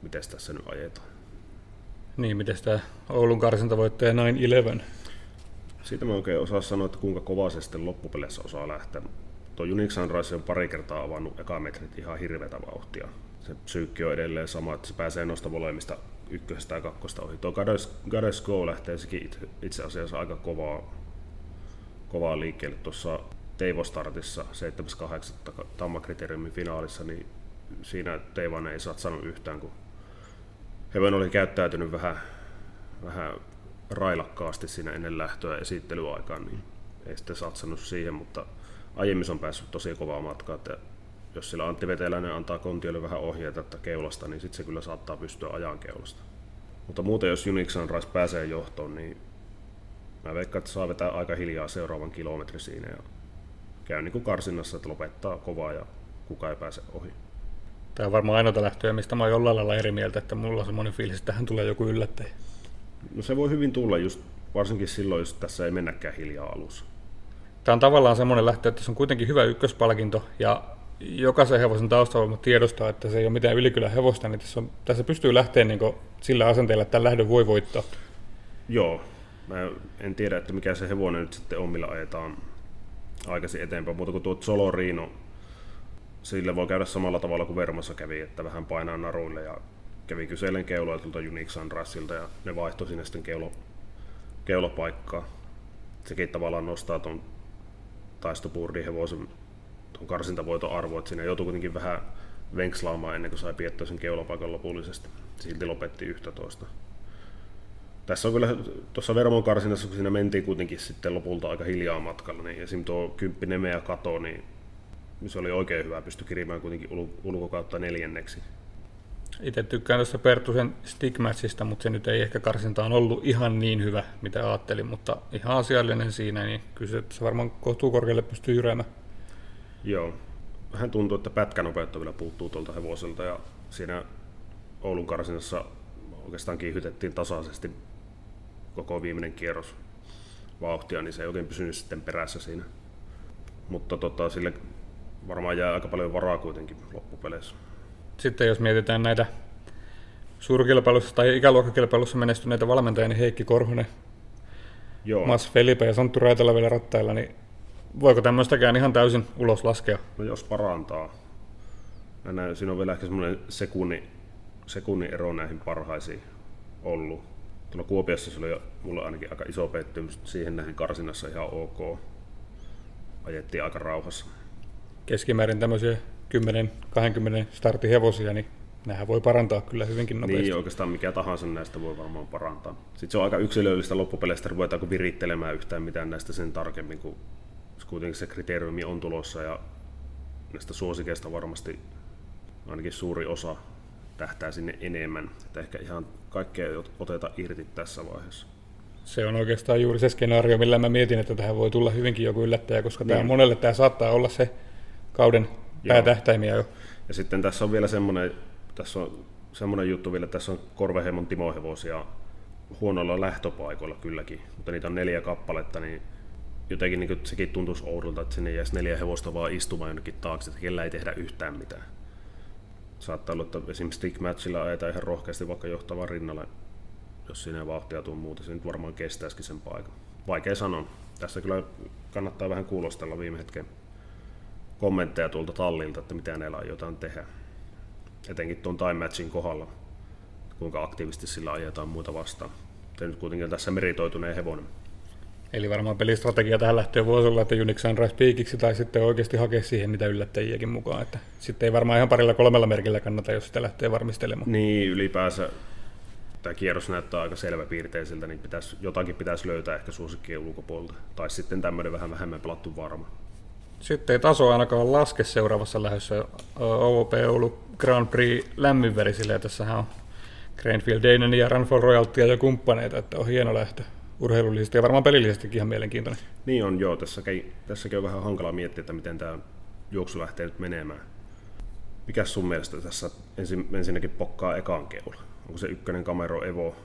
miten tässä nyt ajetaan. Niin, miten tämä Oulun karsintavoittaja 9-11 siitä mä oikein osaa sanoa, että kuinka kova se sitten loppupeleissä osaa lähteä. Tuo Unix Sunrise on pari kertaa avannut ekametrit ihan hirveätä vauhtia. Se psyykki on edelleen sama, että se pääsee noista molemmista ykkösestä ja kakkosta ohi. Tuo Goddess Go lähtee sekin itse asiassa aika kovaa, kovaa liikkeelle tuossa Teivo-startissa 7.8. tammakriteeriumin finaalissa, niin siinä Teivanen ei satsannut yhtään, kun Heaven oli käyttäytynyt vähän, vähän railakkaasti siinä ennen lähtöä esittelyaikaan, niin ei sitten satsannut siihen, mutta aiemmin on päässyt tosi kovaa matkaa, että jos sillä Antti Veteläinen antaa Kontiolle vähän ohjeita että keulasta, niin sitten se kyllä saattaa pystyä ajan keulasta. Mutta muuten jos Unix Sunrise pääsee johtoon, niin mä veikkaan, että saa vetää aika hiljaa seuraavan kilometri siinä ja käy niin kuin karsinnassa, että lopettaa kovaa ja kuka ei pääse ohi. Tämä on varmaan ainoita lähtöjä, mistä mä oon jollain lailla eri mieltä, että mulla on semmoinen fiilis, että tähän tulee joku yllättäjä. No se voi hyvin tulla just varsinkin silloin, jos tässä ei mennäkään hiljaa alussa. Tämä on tavallaan semmoinen lähtö, että se on kuitenkin hyvä ykköspalkinto ja jokaisen hevosen taustalla tiedostaa, että se ei ole mitään ylikylän hevosta, niin tässä, on, tässä pystyy lähteä niin sillä asenteella, että tämän lähdön voi voittaa. Joo, mä en tiedä, että mikä se hevonen nyt sitten on, millä ajetaan aikaisin eteenpäin, mutta kun tuo Solorino, sille voi käydä samalla tavalla kuin Vermassa kävi, että vähän painaa naruille ja kävi kyselen keuloa tuolta Unix Sunriselta ja ne vaihtoi sinne sitten keulo, keulopaikkaa. Sekin tavallaan nostaa tuon taistopuurdin hevosen tuon karsintavoiton arvo, että siinä joutui kuitenkin vähän venkslaamaan ennen kuin sai piettyä sen keulapaikan lopullisesti. Silti lopetti 11. Tässä on kyllä, tuossa Vermon karsinassa, kun siinä mentiin kuitenkin sitten lopulta aika hiljaa matkalla, niin esim. tuo kymppi nemeä kato, niin se oli oikein hyvä, pysty kirimään kuitenkin ul- ulkokautta neljänneksi. Itse tykkään tuossa Pertusen Stigmatchista, mutta se nyt ei ehkä karsintaan ollut ihan niin hyvä, mitä ajattelin, mutta ihan asiallinen siinä, niin kyllä se varmaan kohtuu korkealle pystyy jyräämään. Joo. Vähän tuntuu, että pätkänopeutta vielä puuttuu tuolta hevoselta ja siinä Oulun karsinassa oikeastaan kiihytettiin tasaisesti koko viimeinen kierros vauhtia, niin se ei oikein pysynyt sitten perässä siinä. Mutta tota, sille varmaan jää aika paljon varaa kuitenkin loppupeleissä. Sitten jos mietitään näitä suurkilpailussa tai ikäluokkakilpailussa menestyneitä valmentajia, niin Heikki Korhonen, Joo. Mas Felipe ja Santtu Raitala vielä rattailla, niin voiko tämmöistäkään ihan täysin ulos laskea? No jos parantaa. Mä näen, siinä on vielä ehkä semmoinen sekunni, sekunnin ero näihin parhaisiin ollut. Tuolla Kuopiossa se oli mulla ainakin aika iso pettymys. Siihen näihin karsinassa ihan ok. Ajettiin aika rauhassa. Keskimäärin tämmöisiä 10-20 startihevosia, niin nehän voi parantaa kyllä hyvinkin nopeasti. Niin, oikeastaan mikä tahansa näistä voi varmaan parantaa. Sitten se on aika yksilöllistä loppupeleistä, ruvetaanko virittelemään yhtään mitään näistä sen tarkemmin, kun kuitenkin se kriteeriumi on tulossa ja näistä suosikeista varmasti ainakin suuri osa tähtää sinne enemmän. Että ehkä ihan kaikkea ei oteta irti tässä vaiheessa. Se on oikeastaan juuri se skenaario, millä mä mietin, että tähän voi tulla hyvinkin joku yllättäjä, koska niin. tämä monelle tämä saattaa olla se kauden päätähtäimiä jo. Ja sitten tässä on vielä semmoinen, tässä on semmoinen juttu vielä, tässä on Korvehemon timohevosia huonoilla lähtöpaikoilla kylläkin, mutta niitä on neljä kappaletta, niin jotenkin niin sekin tuntuisi oudolta, että sinne jäisi neljä hevosta vaan istumaan jonnekin taakse, että kellä ei tehdä yhtään mitään. Saattaa olla, että esimerkiksi stick matchilla ajetaan ihan rohkeasti vaikka johtava rinnalle, jos siinä vauhtia tuu muuta, se nyt varmaan kestäisikin sen paikan. Vaikea sanoa. Tässä kyllä kannattaa vähän kuulostella viime hetken kommentteja tuolta tallilta, että mitä näillä aiotaan tehdä. Etenkin tuon time matchin kohdalla, kuinka aktiivisesti sillä ajetaan muuta vastaan. Se nyt kuitenkin tässä meritoituneen hevonen. Eli varmaan pelistrategia tähän lähtee voisi olla, että Unix Sunrise piikiksi tai sitten oikeasti hakea siihen niitä yllättäjiäkin mukaan. Että sitten ei varmaan ihan parilla kolmella merkillä kannata, jos sitä lähtee varmistelemaan. Niin, ylipäänsä tämä kierros näyttää aika selväpiirteisiltä, niin pitäisi, jotakin pitäisi löytää ehkä suosikkien ulkopuolelta. Tai sitten tämmöinen vähän vähemmän pelattu varma. Sitten ei taso ainakaan laske seuraavassa lähdössä. OOP Oulu Grand Prix lämminverisille, ja tässähän on Greenfield Danen ja Runfall Royaltia ja kumppaneita, että on hieno lähtö urheilullisesti ja varmaan pelillisestikin ihan mielenkiintoinen. Niin on, joo. Tässäkin, tässäkin on vähän hankala miettiä, että miten tämä juoksu lähtee nyt menemään. Mikä sun mielestä tässä ensin, ensinnäkin pokkaa ekan keula? Onko se ykkönen kamero Evo?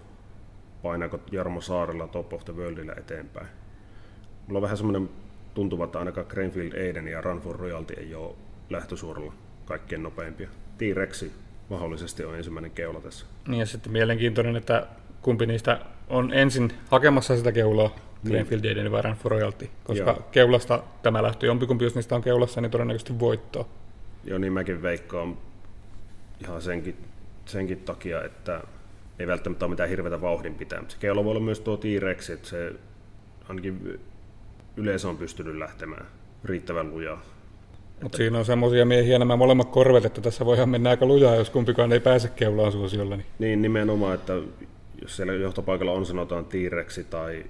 Painaako Jarmo Saarella Top of the Worldilla eteenpäin? Mulla on vähän semmoinen tuntuva, että ainakaan Greenfield Aiden ja Run for Royalty ei ole lähtösuoralla kaikkein nopeimpia. T-Rexi mahdollisesti on ensimmäinen keula tässä. Niin ja sitten mielenkiintoinen, että kumpi niistä on ensin hakemassa sitä keulaa, niin. Greenfield vai Run for Royalty, koska Joo. keulasta tämä lähtee jompikumpi, jos niistä on keulassa, niin todennäköisesti voittoa. Joo, niin mäkin veikkaan ihan senkin, senkin takia, että ei välttämättä ole mitään hirveätä vauhdin pitää. Se keula voi olla myös tuo T-Rex, että se ainakin yleensä on pystynyt lähtemään riittävän lujaa. Mutta siinä on semmoisia miehiä nämä molemmat korvet, että tässä voihan mennä aika lujaa, jos kumpikaan ei pääse keulaan suosiolla. Niin, niin nimenomaan, että jos siellä johtopaikalla on sanotaan T-Rexi tai,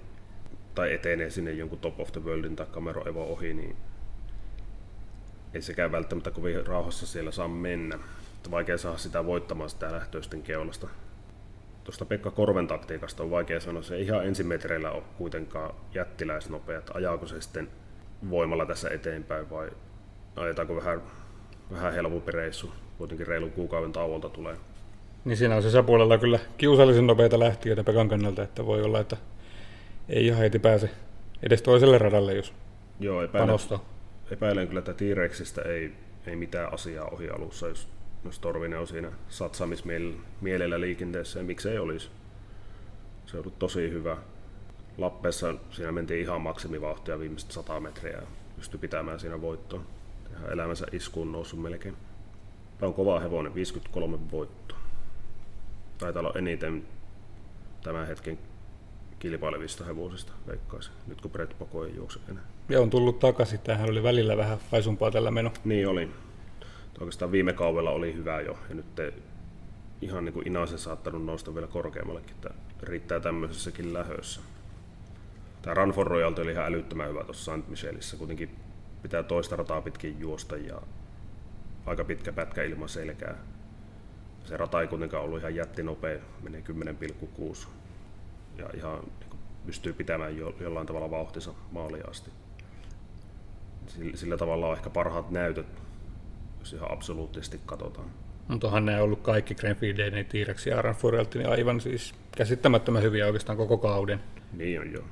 tai etenee sinne jonkun Top of the Worldin tai Camero Evo ohi, niin ei sekään välttämättä kovin rauhassa siellä saa mennä. Vaikea saada sitä voittamaan sitä lähtöisten keulasta. Tuosta Pekka Korven taktiikasta on vaikea sanoa, se ihan ensimetreillä on kuitenkaan jättiläisnopea, että ajaako se sitten voimalla tässä eteenpäin vai ajetaanko vähän, vähän helpompi reissu, kuitenkin reilun kuukauden tauolta tulee. Niin siinä on sisäpuolella kyllä kiusallisen nopeita lähtiöitä Pekan kannalta, että voi olla, että ei ihan heti pääse edes toiselle radalle, jos Joo, epäilen, panostaa. Epäilen kyllä, että T-Rexistä ei, ei mitään asiaa ohi alussa, jos, jos Torvinen on siinä satsaamismielellä liikenteessä, ja miksei olisi. Se on ollut tosi hyvä. Lappeessa siinä mentiin ihan maksimivauhtia viimeiset 100 metriä ja pystyi pitämään siinä voittoon. Ihan elämänsä iskuun noussut melkein. Tämä on kova hevonen, 53 voittoa. Taitaa olla eniten tämän hetken kilpailevista hevosista, veikkaisin, nyt kun Brett Poko ei juokse enää. Ja on tullut takaisin, tämähän oli välillä vähän vaisumpaa tällä meno. Niin oli. Oikeastaan viime kaudella oli hyvä jo, ja nyt te ihan niin kuin Inasen saattanut nousta vielä korkeammallekin, että riittää tämmöisessäkin lähössä. Tämä Run for Royalty oli ihan älyttömän hyvä tuossa St. Michelissä, kuitenkin pitää toista rataa pitkin juosta ja aika pitkä pätkä ilman selkää. Se rata ei kuitenkaan ollut ihan jättinopea, menee 10,6 ja ihan niin kuin pystyy pitämään jo, jollain tavalla vauhtinsa maaliin asti. Sillä, sillä tavalla on ehkä parhaat näytöt, jos ihan absoluuttisesti katsotaan. Mutta onhan nämä ollut kaikki Grenfieldein, T-Rex ja Aran niin aivan siis käsittämättömän hyviä oikeastaan koko kauden. Niin on joo.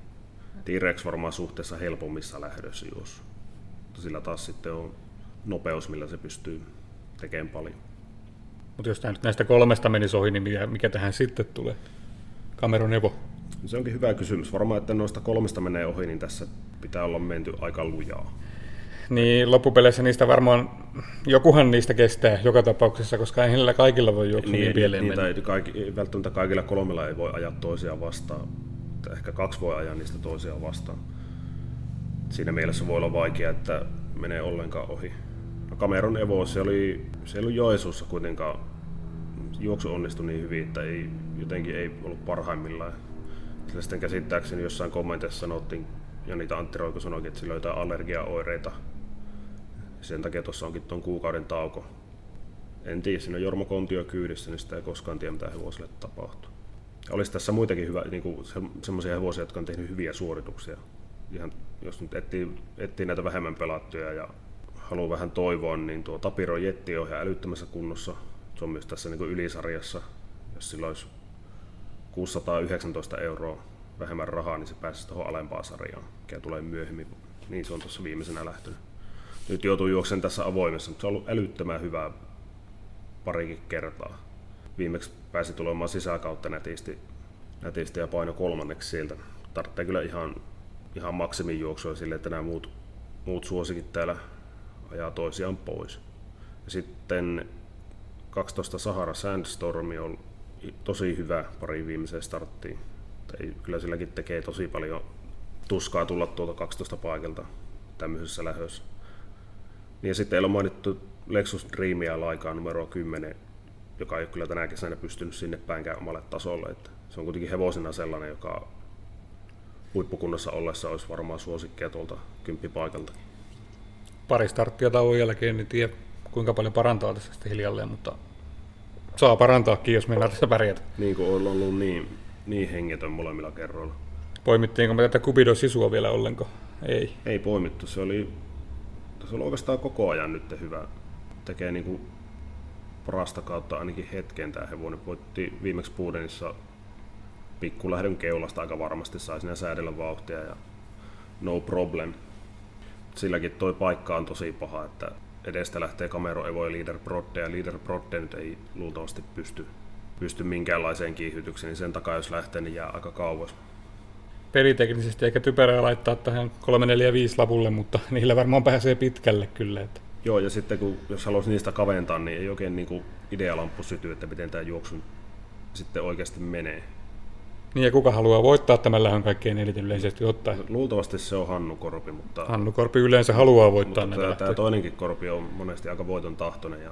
T-Rex varmaan suhteessa helpommissa lähdössä juos. Sillä taas sitten on nopeus, millä se pystyy tekemään paljon. Mutta jos nyt näistä kolmesta menisi ohi, niin mikä tähän sitten tulee? Cameron Evo. Se onkin hyvä kysymys. Varmaan, että noista kolmesta menee ohi, niin tässä pitää olla menty aika lujaa. Niin, loppupeleissä niistä varmaan, jokuhan niistä kestää joka tapauksessa, koska ei niillä kaikilla voi juoksu niin, niin pieleen niin, tai kaikki, välttämättä kaikilla kolmella ei voi ajaa toisiaan vastaan. Ehkä kaksi voi ajaa niistä toisiaan vastaan. Siinä mielessä voi olla vaikea, että menee ollenkaan ohi. Cameron Evo, se oli, se ei ollut Joesuussa kuitenkaan juoksu onnistui niin hyvin, että ei, jotenkin ei ollut parhaimmillaan. Sillä sitten käsittääkseni jossain kommenteissa sanottiin, ja niitä Antti Roiko sanoikin, että sillä jotain allergiaoireita. Sen takia tuossa onkin tuon kuukauden tauko. En tiedä, siinä on Jorma Kontio kyydissä, niin sitä ei koskaan tiedä, mitä hevoselle tapahtuu. Olisi tässä muitakin hyvä, niin kuin se, semmoisia hevosia, jotka on tehnyt hyviä suorituksia. Ihan, jos nyt etsii, etsii näitä vähemmän pelattuja ja haluaa vähän toivoa, niin tuo Tapiro Jetti on ihan älyttömässä kunnossa. Se on myös tässä niin ylisarjassa. Jos sillä olisi 619 euroa vähemmän rahaa, niin se pääsisi tuohon alempaan sarjaan, mikä tulee myöhemmin. Niin se on tuossa viimeisenä lähtenyt. Nyt joutuu juoksen tässä avoimessa, mutta se on ollut älyttömän hyvää parikin kertaa. Viimeksi pääsi tulemaan sisäkautta nätisti, nätisti ja paino kolmanneksi sieltä. Tarvitsee kyllä ihan, ihan maksimijuoksua sille, että nämä muut, muut suosikit täällä ajaa toisiaan pois. Ja sitten 12 Sahara Sandstorm on tosi hyvä pari viimeiseen starttiin. Kyllä silläkin tekee tosi paljon tuskaa tulla tuolta 12 paikalta tämmöisessä lähössä. Niin ja sitten ei ole mainittu Lexus Dreamia laikaa numero 10, joka ei ole kyllä tänä kesänä pystynyt sinne päinkään omalle tasolle. Että se on kuitenkin hevosina sellainen, joka huippukunnassa ollessa olisi varmaan suosikkia tuolta kymppipaikalta. Pari starttia tauon jälkeen, niin tiedä kuinka paljon parantaa tässä sitten hiljalleen, mutta saa parantaakin, jos mennään tässä pärjätä. Niin kuin on ollut niin, niin hengetön molemmilla kerroilla. Poimittiinko me tätä Kubido sisua vielä ollenkaan? Ei. Ei poimittu, se oli, se oli oikeastaan koko ajan nyt hyvä. Tekee niin kuin parasta kautta ainakin hetken tämä hevonen. Voitti viimeksi Puudenissa pikkulähdön keulasta aika varmasti, sai sinä säädellä vauhtia ja no problem. Silläkin toi paikka on tosi paha, että edestä lähtee Camero Evo ja Leader Brodde, ja Leader Brodde nyt ei luultavasti pysty, pysty minkäänlaiseen kiihytykseen, niin sen takaa jos lähtee, niin jää aika kauas. Peliteknisesti eikä typerää laittaa tähän 345 lapulle, mutta niillä varmaan pääsee pitkälle kyllä. Että. Joo, ja sitten kun, jos haluaisi niistä kaventaa, niin ei oikein niin idealamppu syty, että miten tämä juoksu sitten oikeasti menee. Niin ja kuka haluaa voittaa tämän lähön kaikkein eniten yleisesti ottaen? Luultavasti se on Hannu Korpi, mutta... Hannu Korpi yleensä haluaa voittaa mutta tämä, tämä toinenkin Korpi on monesti aika voiton tahtoinen ja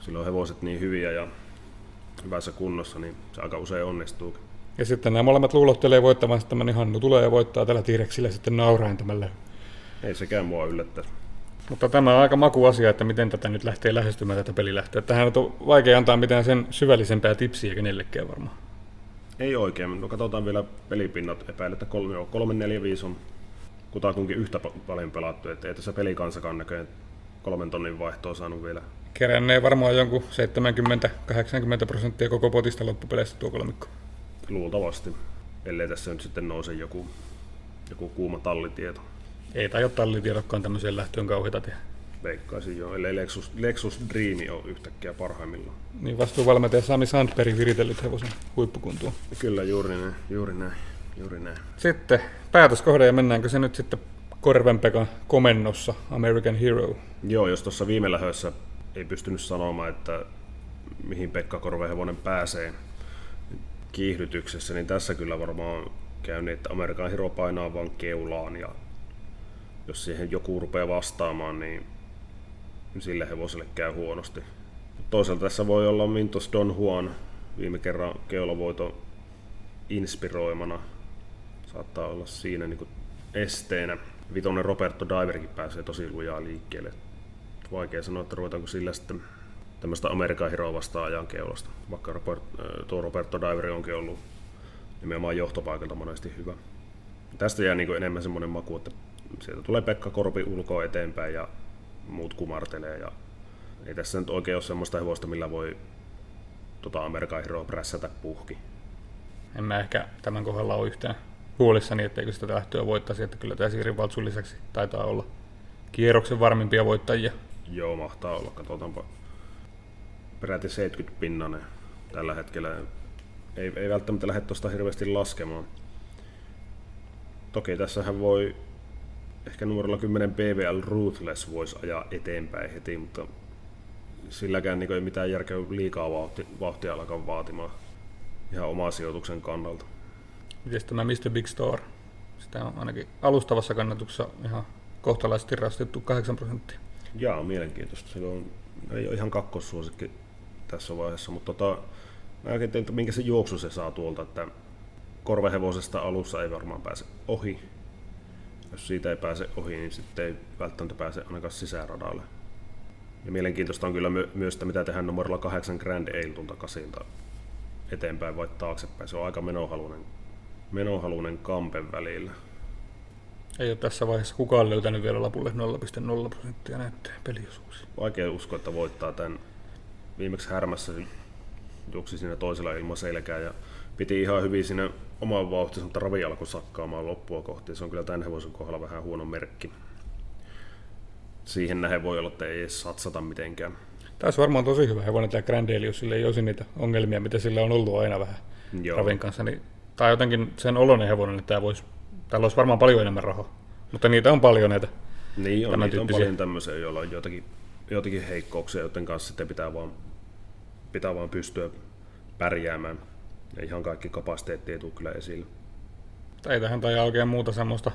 silloin hevoset niin hyviä ja hyvässä kunnossa, niin se aika usein onnistuu. Ja sitten nämä molemmat luulottelee voittamaan sitten, niin Hannu tulee ja voittaa tällä Tiireksillä sitten nauraen tämän Ei sekään mua yllättä. Mutta tämä on aika makuasia, että miten tätä nyt lähtee lähestymään tätä pelilähtöä. Tähän on vaikea antaa mitään sen syvällisempää tipsiä kenellekään varmaan. Ei oikein. No katsotaan vielä pelipinnat. Epäilen, että 3, 3 4, 5 on kutakuinkin yhtä paljon pelattu. Että ei tässä pelikansakaan näköjään kolmen tonnin vaihtoa saanut vielä. Kerännee varmaan jonkun 70-80 prosenttia koko potista loppupeleistä tuo kolmikko. Luultavasti, ellei tässä nyt sitten nouse joku, joku kuuma tallitieto. Ei tai tallitiedokkaan tämmöiseen lähtöön kauheita tehdä. Veikkaisin jo, ellei Lexus, Lexus Dream ole yhtäkkiä parhaimmillaan. Niin vastuuvalmentaja Sami Sandberg viritellyt hevosen huippukuntuun. Kyllä, juuri näin, juuri näin, juuri näin. Sitten päätöskohde ja mennäänkö se nyt sitten Korvenpekan komennossa American Hero? Joo, jos tuossa viime lähössä ei pystynyt sanomaan, että mihin Pekka Korvehevonen pääsee kiihdytyksessä, niin tässä kyllä varmaan käy niin, että Amerikan Hero painaa vaan keulaan ja jos siihen joku rupeaa vastaamaan, niin sille hevoselle käy huonosti. Toisaalta tässä voi olla Mintos Don Juan viime kerran keulavoito inspiroimana. Saattaa olla siinä niin kuin esteenä. Vitonen Roberto Diverkin pääsee tosi lujaa liikkeelle. Vaikea sanoa, että ruvetaanko sillä sitten tämmöistä Amerikan hiroa vastaan ajan keulasta. Vaikka Robert, tuo Roberto Diveri onkin ollut nimenomaan johtopaikalta monesti hyvä. Tästä jää niin enemmän semmoinen maku, että sieltä tulee Pekka Korpi ulkoa eteenpäin ja muut kumartelee. Ja ei tässä nyt oikein ole semmoista hevosta, millä voi tota Amerikan hiroa prässätä puhki. En mä ehkä tämän kohdalla ole yhtään huolissani, etteikö sitä lähtöä voittaisi, että kyllä tämä Siiri Valtsun lisäksi taitaa olla kierroksen varmimpia voittajia. Joo, mahtaa olla. Katsotaanpa peräti 70 pinnanen tällä hetkellä. Ei, ei välttämättä lähde tuosta hirveästi laskemaan. Toki tässähän voi ehkä numerolla 10 PVL Ruthless voisi ajaa eteenpäin heti, mutta silläkään niin ei mitään järkeä liikaa vauhtia, vauhtia alkaa vaatimaan ihan omaa sijoituksen kannalta. Miten tämä Mr. Big Store? Sitä on ainakin alustavassa kannatuksessa ihan kohtalaisesti rastettu 8 prosenttia. Jaa, mielenkiintoista. Se on, ei ole ihan kakkossuosikki tässä vaiheessa, mutta tota, mä tiedän, että minkä se juoksu se saa tuolta, että korvehevosesta alussa ei varmaan pääse ohi. Jos siitä ei pääse ohi, niin sitten ei välttämättä pääse ainakaan sisäradalle. Ja mielenkiintoista on kyllä my- myös, että mitä tehdään numerolla 8 Grand Ale tuolta kasilta eteenpäin vai taaksepäin. Se on aika menohalunen, menohalunen kampen välillä. Ei ole tässä vaiheessa kukaan löytänyt vielä lapulle 0,0 prosenttia näyttöjä peliosuuksia. Vaikea uskoa, että voittaa tämän. Viimeksi härmässä juoksi siinä toisella ilman selkää ja piti ihan hyvin siinä oman vauhtinsa, mutta ravi alkoi sakkaamaan loppua kohti. Se on kyllä tämän hevosen kohdalla vähän huono merkki. Siihen nähden voi olla, että ei edes satsata mitenkään. Tämä olisi varmaan tosi hyvä hevonen tämä Grand Eli, jos sillä ei olisi niitä ongelmia, mitä sillä on ollut aina vähän Joo. Ravin kanssa. Niin, tai jotenkin sen oloinen hevonen, että tämä voisi, täällä olisi varmaan paljon enemmän rahaa. Mutta niitä on paljon näitä Niin on, niitä on paljon tämmöisiä, joilla on jotakin, jotakin heikkouksia, joten kanssa sitten pitää vaan, pitää vaan pystyä pärjäämään. Ja ihan kaikki kapasiteetti ei tule kyllä esille. Ei tähän tai oikein muuta semmoista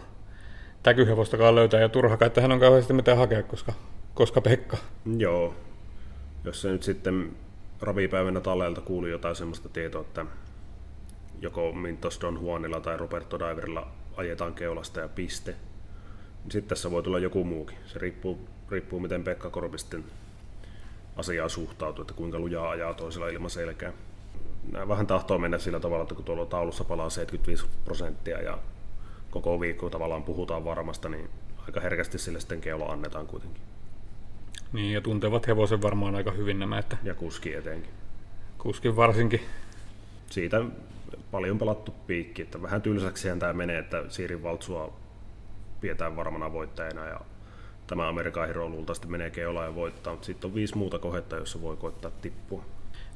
täkyhevostakaan löytää ja turha kai tähän on kauheasti mitään hakea, koska, koska Pekka. Joo. Jos se nyt sitten ravipäivänä talleelta kuuli jotain semmoista tietoa, että joko Mintos Don Juanilla tai Roberto Diverilla ajetaan keulasta ja piste, niin sitten tässä voi tulla joku muukin. Se riippuu, riippuu miten Pekka Korpi sitten asiaan suhtautuu, että kuinka lujaa ajaa toisella ilman selkää nämä vähän tahtoo mennä sillä tavalla, että kun tuolla taulussa palaa 75 prosenttia ja koko viikko tavallaan puhutaan varmasta, niin aika herkästi sille sitten keula annetaan kuitenkin. Niin, ja tuntevat hevosen varmaan aika hyvin nämä. Että ja kuski etenkin. Kuski varsinkin. Siitä paljon pelattu piikki, että vähän tylsäksi tämä menee, että Siirin Valtsua pidetään varmana voittajana ja tämä Amerikan Hero luultavasti menee keolaan ja voittaa, mutta sitten on viisi muuta kohetta, jossa voi koittaa tippua.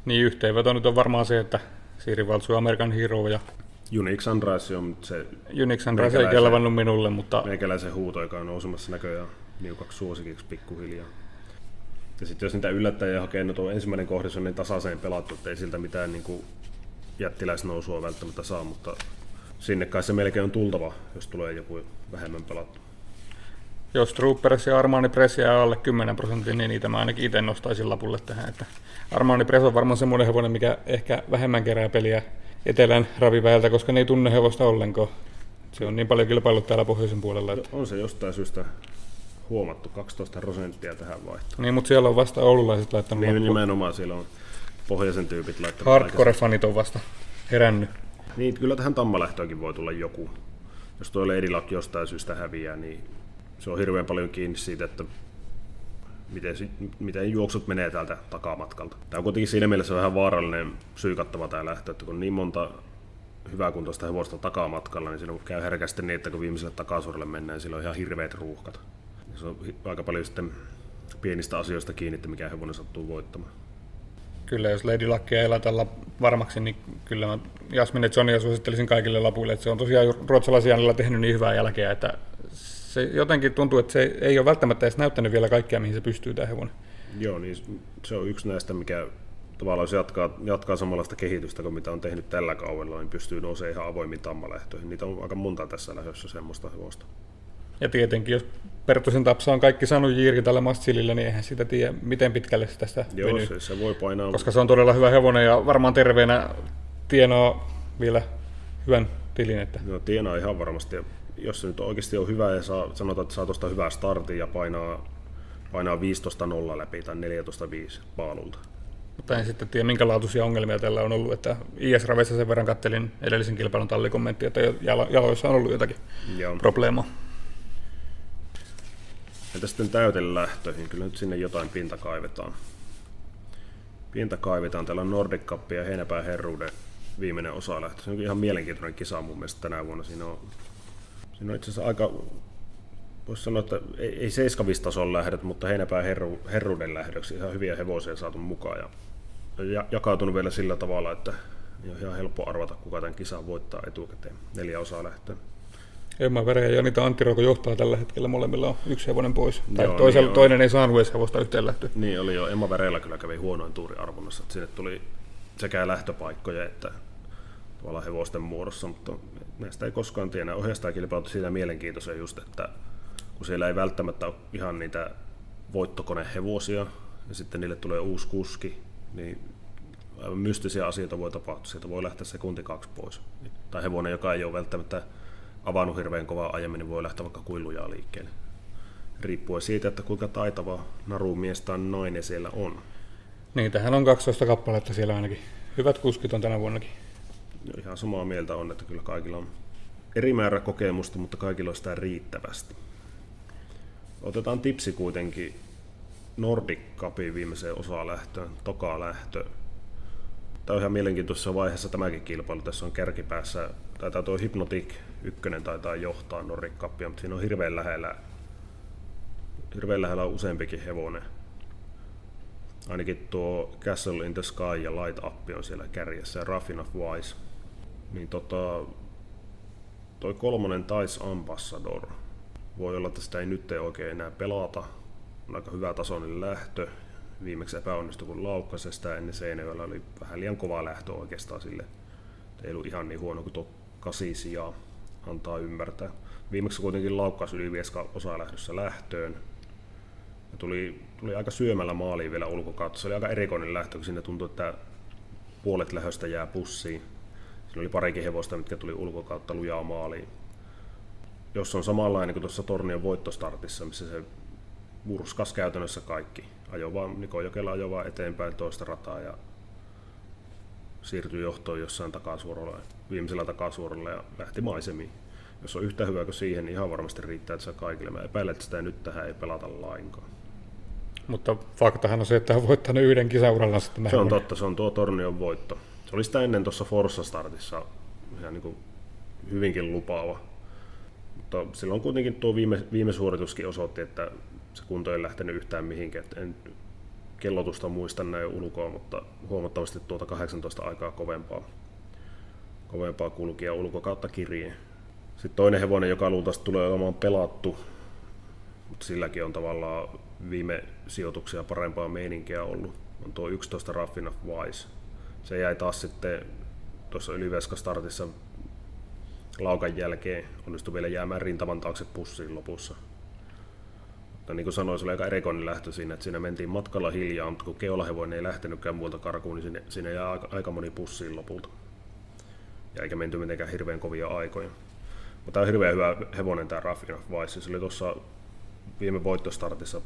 Niin, yhteenveto nyt on varmaan se, että Siiri Valtsu American Hero ja Unix Sunrise on se... Unix Sunrise ei kelvannut minulle, mutta... Meikäläisen huuto, joka on nousemassa näköjään niukaksi suosikiksi pikkuhiljaa. Ja sitten jos niitä yllättäjiä hakee, no tuo ensimmäinen kohdassa on niin tasaiseen pelattu, että ei siltä mitään niin kuin jättiläisnousua välttämättä saa, mutta sinne kai se melkein on tultava, jos tulee joku vähemmän pelattu. Jos Troopers ja Armani Press jää alle 10 prosenttia, niin niitä mä ainakin itse nostaisin lapulle tähän. Että Armani Press on varmaan semmoinen hevonen, mikä ehkä vähemmän kerää peliä etelän raviväeltä, koska ne ei tunne hevosta ollenkaan. Se on niin paljon kilpailut täällä pohjoisen puolella. Että... On se jostain syystä huomattu, 12 prosenttia tähän vaihtoon. Niin, mutta siellä on vasta oululaiset laittanut Niin, loppuun. nimenomaan siellä on pohjoisen tyypit laittanut Hardcore-fanit on vasta herännyt. Niin, kyllä tähän tammalähtöönkin voi tulla joku. Jos tuo Lady Luck jostain syystä häviää, niin se on hirveän paljon kiinni siitä, että miten, miten juoksut menee täältä takamatkalta. Tämä on kuitenkin siinä mielessä vähän vaarallinen syy-kattava tämä lähtö, että kun niin monta hyvää kuntoista hevosta takamatkalla, niin siinä käy herkästi niin, että kun viimeiselle takasuoralle mennään, niin sillä on ihan hirveät ruuhkat. Se on aika paljon sitten pienistä asioista kiinni, että mikä hevonen sattuu voittamaan. Kyllä, jos Lady Luckia ei laitella varmaksi, niin kyllä mä Jasmine Johnia suosittelisin kaikille lapuille. Että se on tosiaan ruotsalaisianilla tehnyt niin hyvää jälkeä, että se jotenkin tuntuu, että se ei ole välttämättä edes näyttänyt vielä kaikkea, mihin se pystyy tämä hevonen. Joo, niin se on yksi näistä, mikä tavallaan jos jatkaa, jatkaa samanlaista kehitystä kuin mitä on tehnyt tällä kaudella, niin pystyy nousemaan ihan avoimiin tammalähtöihin. Niitä on aika monta tässä lähdössä semmoista hevosta. Ja tietenkin, jos Perttusen Tapsa on kaikki saanut Jiiri tällä Mastililla, niin eihän sitä tiedä, miten pitkälle se tästä Joo, venyy. se, se voi painaa. Koska se on todella hyvä hevonen ja varmaan terveenä tienaa vielä hyvän tilin. Että No, tienaa ihan varmasti. Jos se nyt oikeasti on hyvä ja saa, sanotaan, että saa tuosta hyvää startin ja painaa, painaa 15-0 läpi tai 14-5 paalulta. Mutta en sitten tiedä, minkä laatuisia ongelmia tällä on ollut. Että IS-raveissa sen verran kattelin edellisen kilpailun tallikommentti, että jalo- jaloissa on ollut jotakin Ja probleemaa. entä sitten täytelähtöihin? Kyllä nyt sinne jotain pinta kaivetaan. Pinta kaivetaan. Täällä on Nordic Cup ja Heinäpää Herruuden viimeinen osalähtö. Se on ihan mielenkiintoinen kisa mun mielestä tänä vuonna. Siinä on, siinä on itse asiassa aika, voisi sanoa, että ei, ei seiskavistason lähdöt, mutta Heinäpää Herru, Herruuden lähdöksi ihan hyviä hevosia saatu mukaan. Ja, ja jakautunut vielä sillä tavalla, että ei ole ihan helppo arvata, kuka tämän kisan voittaa etukäteen. Neljä osaa lähtöä. Emma Vere ja Janita Anttirouko johtaa tällä hetkellä. Molemmilla on yksi hevonen pois. Tai Joo, toisella, niin on. toinen ei saanut edes hevosta yhteen lähtöön. Niin oli jo. Emma Verellä kyllä kävi huonoin tuuri arvonnassa. Että sinne tuli sekä lähtöpaikkoja että tavallaan hevosten muodossa, mutta näistä ei koskaan tiedä. Ohjastaa kilpailut siinä mielenkiintoisia just, että kun siellä ei välttämättä ole ihan niitä voittokonehevosia ja sitten niille tulee uusi kuski, niin aivan mystisiä asioita voi tapahtua. Sieltä voi lähteä sekunti kaksi pois. Tai hevonen, joka ei ole välttämättä avannut hirveän kovaa aiemmin, niin voi lähteä vaikka kuilujaa liikkeelle. Riippuen siitä, että kuinka taitava narumies tai nainen siellä on. Niin, tähän on 12 kappaletta siellä ainakin. Hyvät kuskit on tänä vuonnakin. Ihan samaa mieltä on, että kyllä kaikilla on eri määrä kokemusta, mutta kaikilla on sitä riittävästi. Otetaan tipsi kuitenkin Nordic Cupin viimeiseen osalähtöön, toka lähtö. Tämä on ihan mielenkiintoisessa vaiheessa tämäkin kilpailu. Tässä on kärkipäässä, taitaa tuo Hypnotic ykkönen taitaa johtaa Nordic Cupia, mutta siinä on hirveän lähellä, hirveän lähellä on useampikin hevonen. Ainakin tuo Castle in the Sky ja Light Up on siellä kärjessä ja Raffin of Wise. Niin tota, toi kolmonen Tais Ambassador. Voi olla, että sitä ei nyt ei oikein enää pelata. On aika hyvä tasoinen lähtö. Viimeksi epäonnistui kun laukkasi sitä ennen Seinäjoella oli vähän liian kova lähtö oikeastaan sille. Ei ollut ihan niin huono kuin tuo kasi antaa ymmärtää. Viimeksi kuitenkin laukkaus Ylivieska osalähdössä lähtöön. Ja tuli, tuli aika syömällä maaliin vielä ulkokautta. Se oli aika erikoinen lähtö, kun siinä tuntui, että puolet lähöstä jää pussiin. Siinä oli parikin hevosta, mitkä tuli ulkokautta lujaa maaliin. Jos on samanlainen kuin tuossa Tornion voittostartissa, missä se murskas käytännössä kaikki. Ajo vaan, Niko Jokela ajoi vaan eteenpäin toista rataa ja siirtyi johtoon jossain takasuoralla, viimeisellä takasuoralla ja lähti maisemiin. Jos on yhtä hyvä kuin siihen, niin ihan varmasti riittää, että se kaikille. Mä epäilen, että sitä nyt tähän ei pelata lainkaan. Mutta faktahan on se, että hän on voittanut yhden kisauralla sitten. Se on totta, se on tuo Tornion voitto. Se oli sitä ennen tuossa Forssa-startissa ihan niin kuin hyvinkin lupaava. Mutta silloin kuitenkin tuo viime, viime suorituskin osoitti, että se kunto ei lähtenyt yhtään mihinkään. Et En kellotusta muista näin ulkoa, mutta huomattavasti tuota 18 aikaa kovempaa, kovempaa kulkia ulkokautta kirjeen. Sitten toinen hevonen, joka luultavasti tulee olemaan pelattu, mutta silläkin on tavallaan viime sijoituksia parempaa meininkiä ollut, on tuo 11 Raffin of Wise. Se jäi taas sitten tuossa Yliveska-startissa laukan jälkeen, onnistui vielä jäämään rintaman taakse pussiin lopussa. Mutta niin kuin sanoin, se oli aika erikoinen lähtö siinä, että siinä mentiin matkalla hiljaa, mutta kun keulahevonen ei lähtenytkään muilta karkuun, niin sinne, siinä jää aika, aika moni pussiin lopulta. Ja eikä menty mitenkään hirveän kovia aikoja. Mutta tämä on hirveän hyvä hevonen tämä Raffin of Wise. Se oli tuossa viime voittostartissa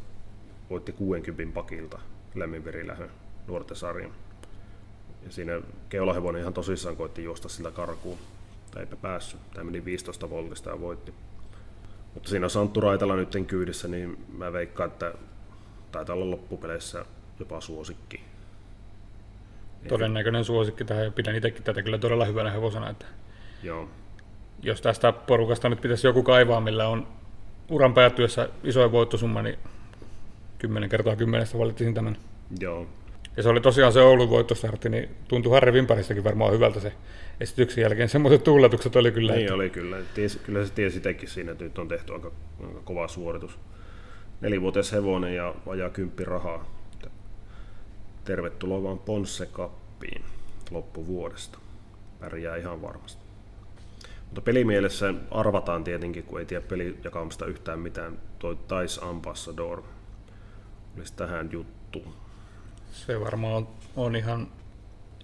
voitti 60 pakilta Lemminverilähön nuorten sarjan. Ja siinä keulahevonen ihan tosissaan koitti juosta sillä karkuun. Tai eipä päässyt. Tämä meni 15 voltista ja voitti. Mutta siinä Santtu Raitala nyt kyydissä, niin mä veikkaan, että taitaa olla loppupeleissä jopa suosikki. Todennäköinen suosikki tähän ja pidän itsekin tätä kyllä todella hyvänä hevosena. Että Joo. Jos tästä porukasta nyt pitäisi joku kaivaa, millä on uran päättyessä isoin voittosumma, niin 10 kertaa kymmenestä valitsin tämän. Joo. Ja se oli tosiaan se Oulun voittostartti, niin tuntui Harri Vimparistakin varmaan hyvältä se esityksen jälkeen. Semmoiset tuuletukset oli kyllä. Niin että... oli kyllä. Ties, kyllä se tiesi itsekin siinä, että nyt on tehty aika, aika kova suoritus. Nelivuotes hevonen ja vajaa kymppi rahaa. Tervetuloa vaan Ponsse Kappiin loppuvuodesta. Pärjää ihan varmasti. Mutta pelimielessä arvataan tietenkin, kun ei tiedä pelijakamista yhtään mitään, toi Tais Ambassador olisi tähän juttu. Se varmaan on, on ihan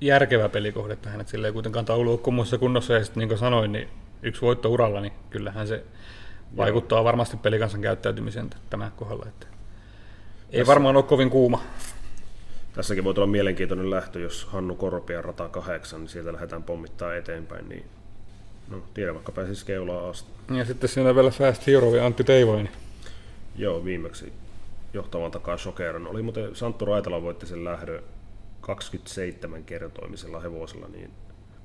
järkevä pelikohde tähän, että sillä ei kuitenkaan taulu ole kummoisessa kunnossa, ja sitten niin kuin sanoin, niin yksi voitto uralla, niin kyllähän se vaikuttaa Joo. varmasti pelikansan käyttäytymiseen tämän kohdalla. Että ei Tässä, varmaan ole kovin kuuma. Tässäkin voi olla mielenkiintoinen lähtö, jos Hannu Korpia rata kahdeksan, niin sieltä lähdetään pommittaa eteenpäin, niin no, tiedä vaikka pääsisi keulaan asti. Ja sitten siinä vielä Fast Hero ja Antti Teivoinen. Joo, viimeksi johtavan takaa Shokeran. Oli muuten Santtu Raitala voitti sen lähdön 27 kertoimisella hevosella, niin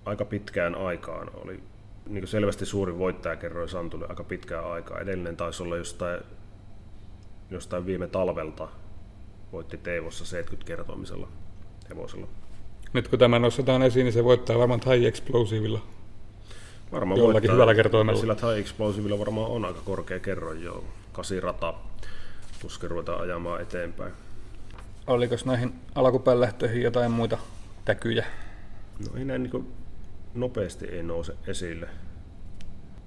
aika pitkään aikaan oli niin selvästi suuri voittaja kerroin Santulle aika pitkään aikaa. Edellinen taisi olla jostain, jostain viime talvelta voitti Teivossa 70 kertoimisella hevosella. Nyt kun tämä nostetaan esiin, niin se voittaa varmaan High Explosivilla. Varmaan Jollakin voittaa, hyvällä kertoimella. Sillä High Explosivilla varmaan on aika korkea kerroin jo. Kasirata tuskin ruvetaan ajamaan eteenpäin. Oliko näihin alkupäälähtöihin jotain muita täkyjä? No ei näin niin nopeasti ei nouse esille.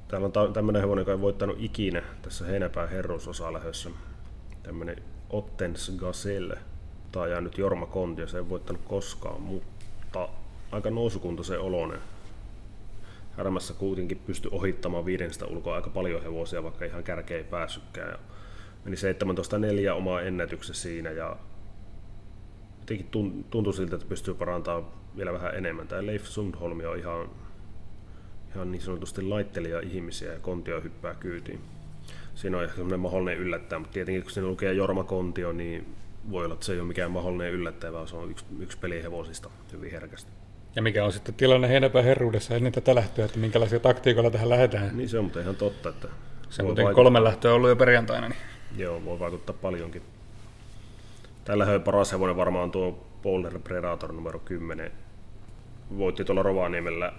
Täällä on tämmöinen hevonen, joka ei voittanut ikinä tässä heinäpään herruusosa lähdössä. Tämmöinen Ottens Gazelle. Tämä on jäänyt Jorma Konti ja se ei voittanut koskaan, mutta aika nousukuntoisen oloinen. Härmässä kuitenkin pystyi ohittamaan viidestä ulkoa aika paljon hevosia, vaikka ihan kärkeä ei päässytkään. Meni 17.4 omaa ennätyksessä siinä ja jotenkin tuntui siltä, että pystyy parantamaan vielä vähän enemmän. Tämä Leif Sundholm on ihan, ihan niin sanotusti laittelija ihmisiä ja Kontio hyppää kyytiin. Siinä on ehkä semmoinen mahdollinen yllättäjä, mutta tietenkin kun siinä lukee Jorma Kontio, niin voi olla, että se ei ole mikään mahdollinen yllättäjä, vaan se on yksi, yksi pelihevosista hyvin herkästi. Ja mikä on sitten tilanne heinäpää herruudessa ennen tätä lähtöä, että minkälaisia taktiikoilla tähän lähdetään? Niin se on mutta ihan totta, että... Se on kolme lähtöä ollut jo perjantaina. Niin... Joo, voi vaikuttaa paljonkin. Tällä paras hevonen varmaan tuo Boulder Predator numero 10. Voitti tuolla Rovaniemellä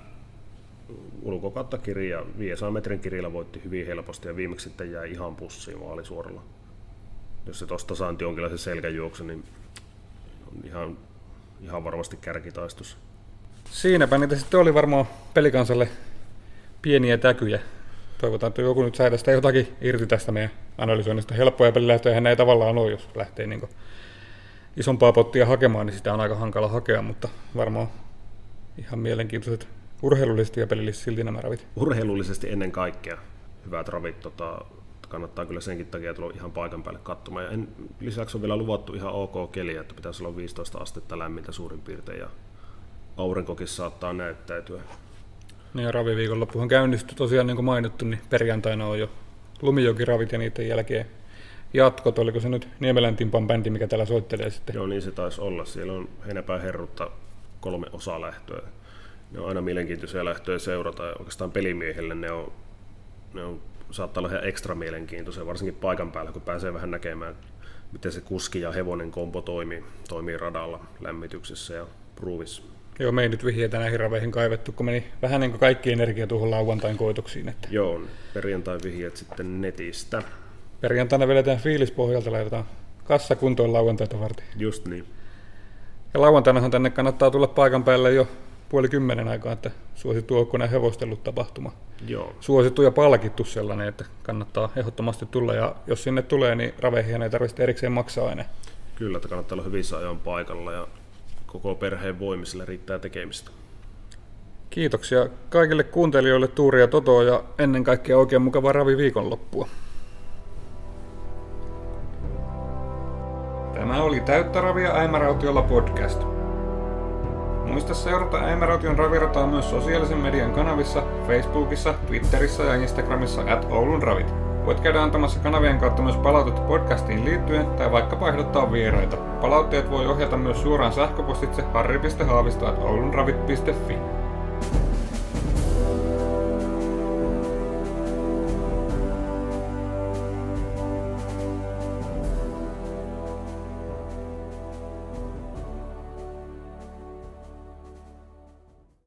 ulkokautta kirja, 500 metrin kirjalla voitti hyvin helposti ja viimeksi sitten jäi ihan pussiin maalisuoralla. Jos se tuosta saanti jonkinlaisen selkäjuoksu, niin on ihan, ihan varmasti kärkitaistus. Siinäpä niitä sitten oli varmaan pelikansalle pieniä täkyjä. Toivotaan, että joku nyt tästä jotakin irti tästä meidän analysoinnista. Helppoja pelilähtöjä ei tavallaan ole, jos lähtee niin isompaa pottia hakemaan, niin sitä on aika hankala hakea, mutta varmaan ihan mielenkiintoiset urheilullisesti ja pelillisesti silti nämä ravit. Urheilullisesti ennen kaikkea hyvät ravit. Tota, kannattaa kyllä senkin takia tulla ihan paikan päälle katsomaan. Ja en, lisäksi on vielä luvattu ihan ok keli, että pitäisi olla 15 astetta lämmintä suurin piirtein ja aurinkokin saattaa näyttäytyä. Niin ja raviviikonloppuhan käynnistyi tosiaan niin kuin mainittu, niin perjantaina on jo lumijokiravit ja niiden jälkeen jatkot. Oliko se nyt Niemelän Timpan bändi, mikä täällä soittelee sitten? Joo, niin se taisi olla. Siellä on Heinäpää herrutta kolme osalähtöä. Ne on aina mielenkiintoisia lähtöjä seurata. Ja oikeastaan pelimiehille ne on, ne on, saattaa olla ihan ekstra mielenkiintoisia, varsinkin paikan päällä, kun pääsee vähän näkemään, miten se kuski ja hevonen kompo toimii, toimii radalla, lämmityksessä ja pruuvissa. Joo, me ei nyt vihjeitä näihin raveihin kaivettu, kun meni vähän niin kuin kaikki energia tuohon lauantain koitoksiin. Että. Joo, perjantai vihjeet sitten netistä. Perjantaina vedetään fiilispohjalta, laitetaan kassa kuntoon lauantaita varten. Just niin. Ja lauantainahan tänne kannattaa tulla paikan päälle jo puoli kymmenen aikaa, että suosittu Oukkonen hevostellut tapahtuma. Joo. Suosittu ja palkittu sellainen, että kannattaa ehdottomasti tulla. Ja jos sinne tulee, niin raveihin ei tarvitse erikseen maksaa aina. Kyllä, että kannattaa olla hyvissä ajoin paikalla ja koko perheen voimisilla riittää tekemistä. Kiitoksia kaikille kuuntelijoille Tuuri ja Toto ja ennen kaikkea oikein mukavaa ravi viikonloppua. oli Täyttä ravia Äimärautiolla podcast. Muista seurata Äimäraution ravirataa myös sosiaalisen median kanavissa, Facebookissa, Twitterissä ja Instagramissa at Oulun ravit. Voit käydä antamassa kanavien kautta myös palautetta podcastiin liittyen tai vaikkapa ehdottaa vieraita. Palautteet voi ohjata myös suoraan sähköpostitse harri.haavisto.oulunravit.fi.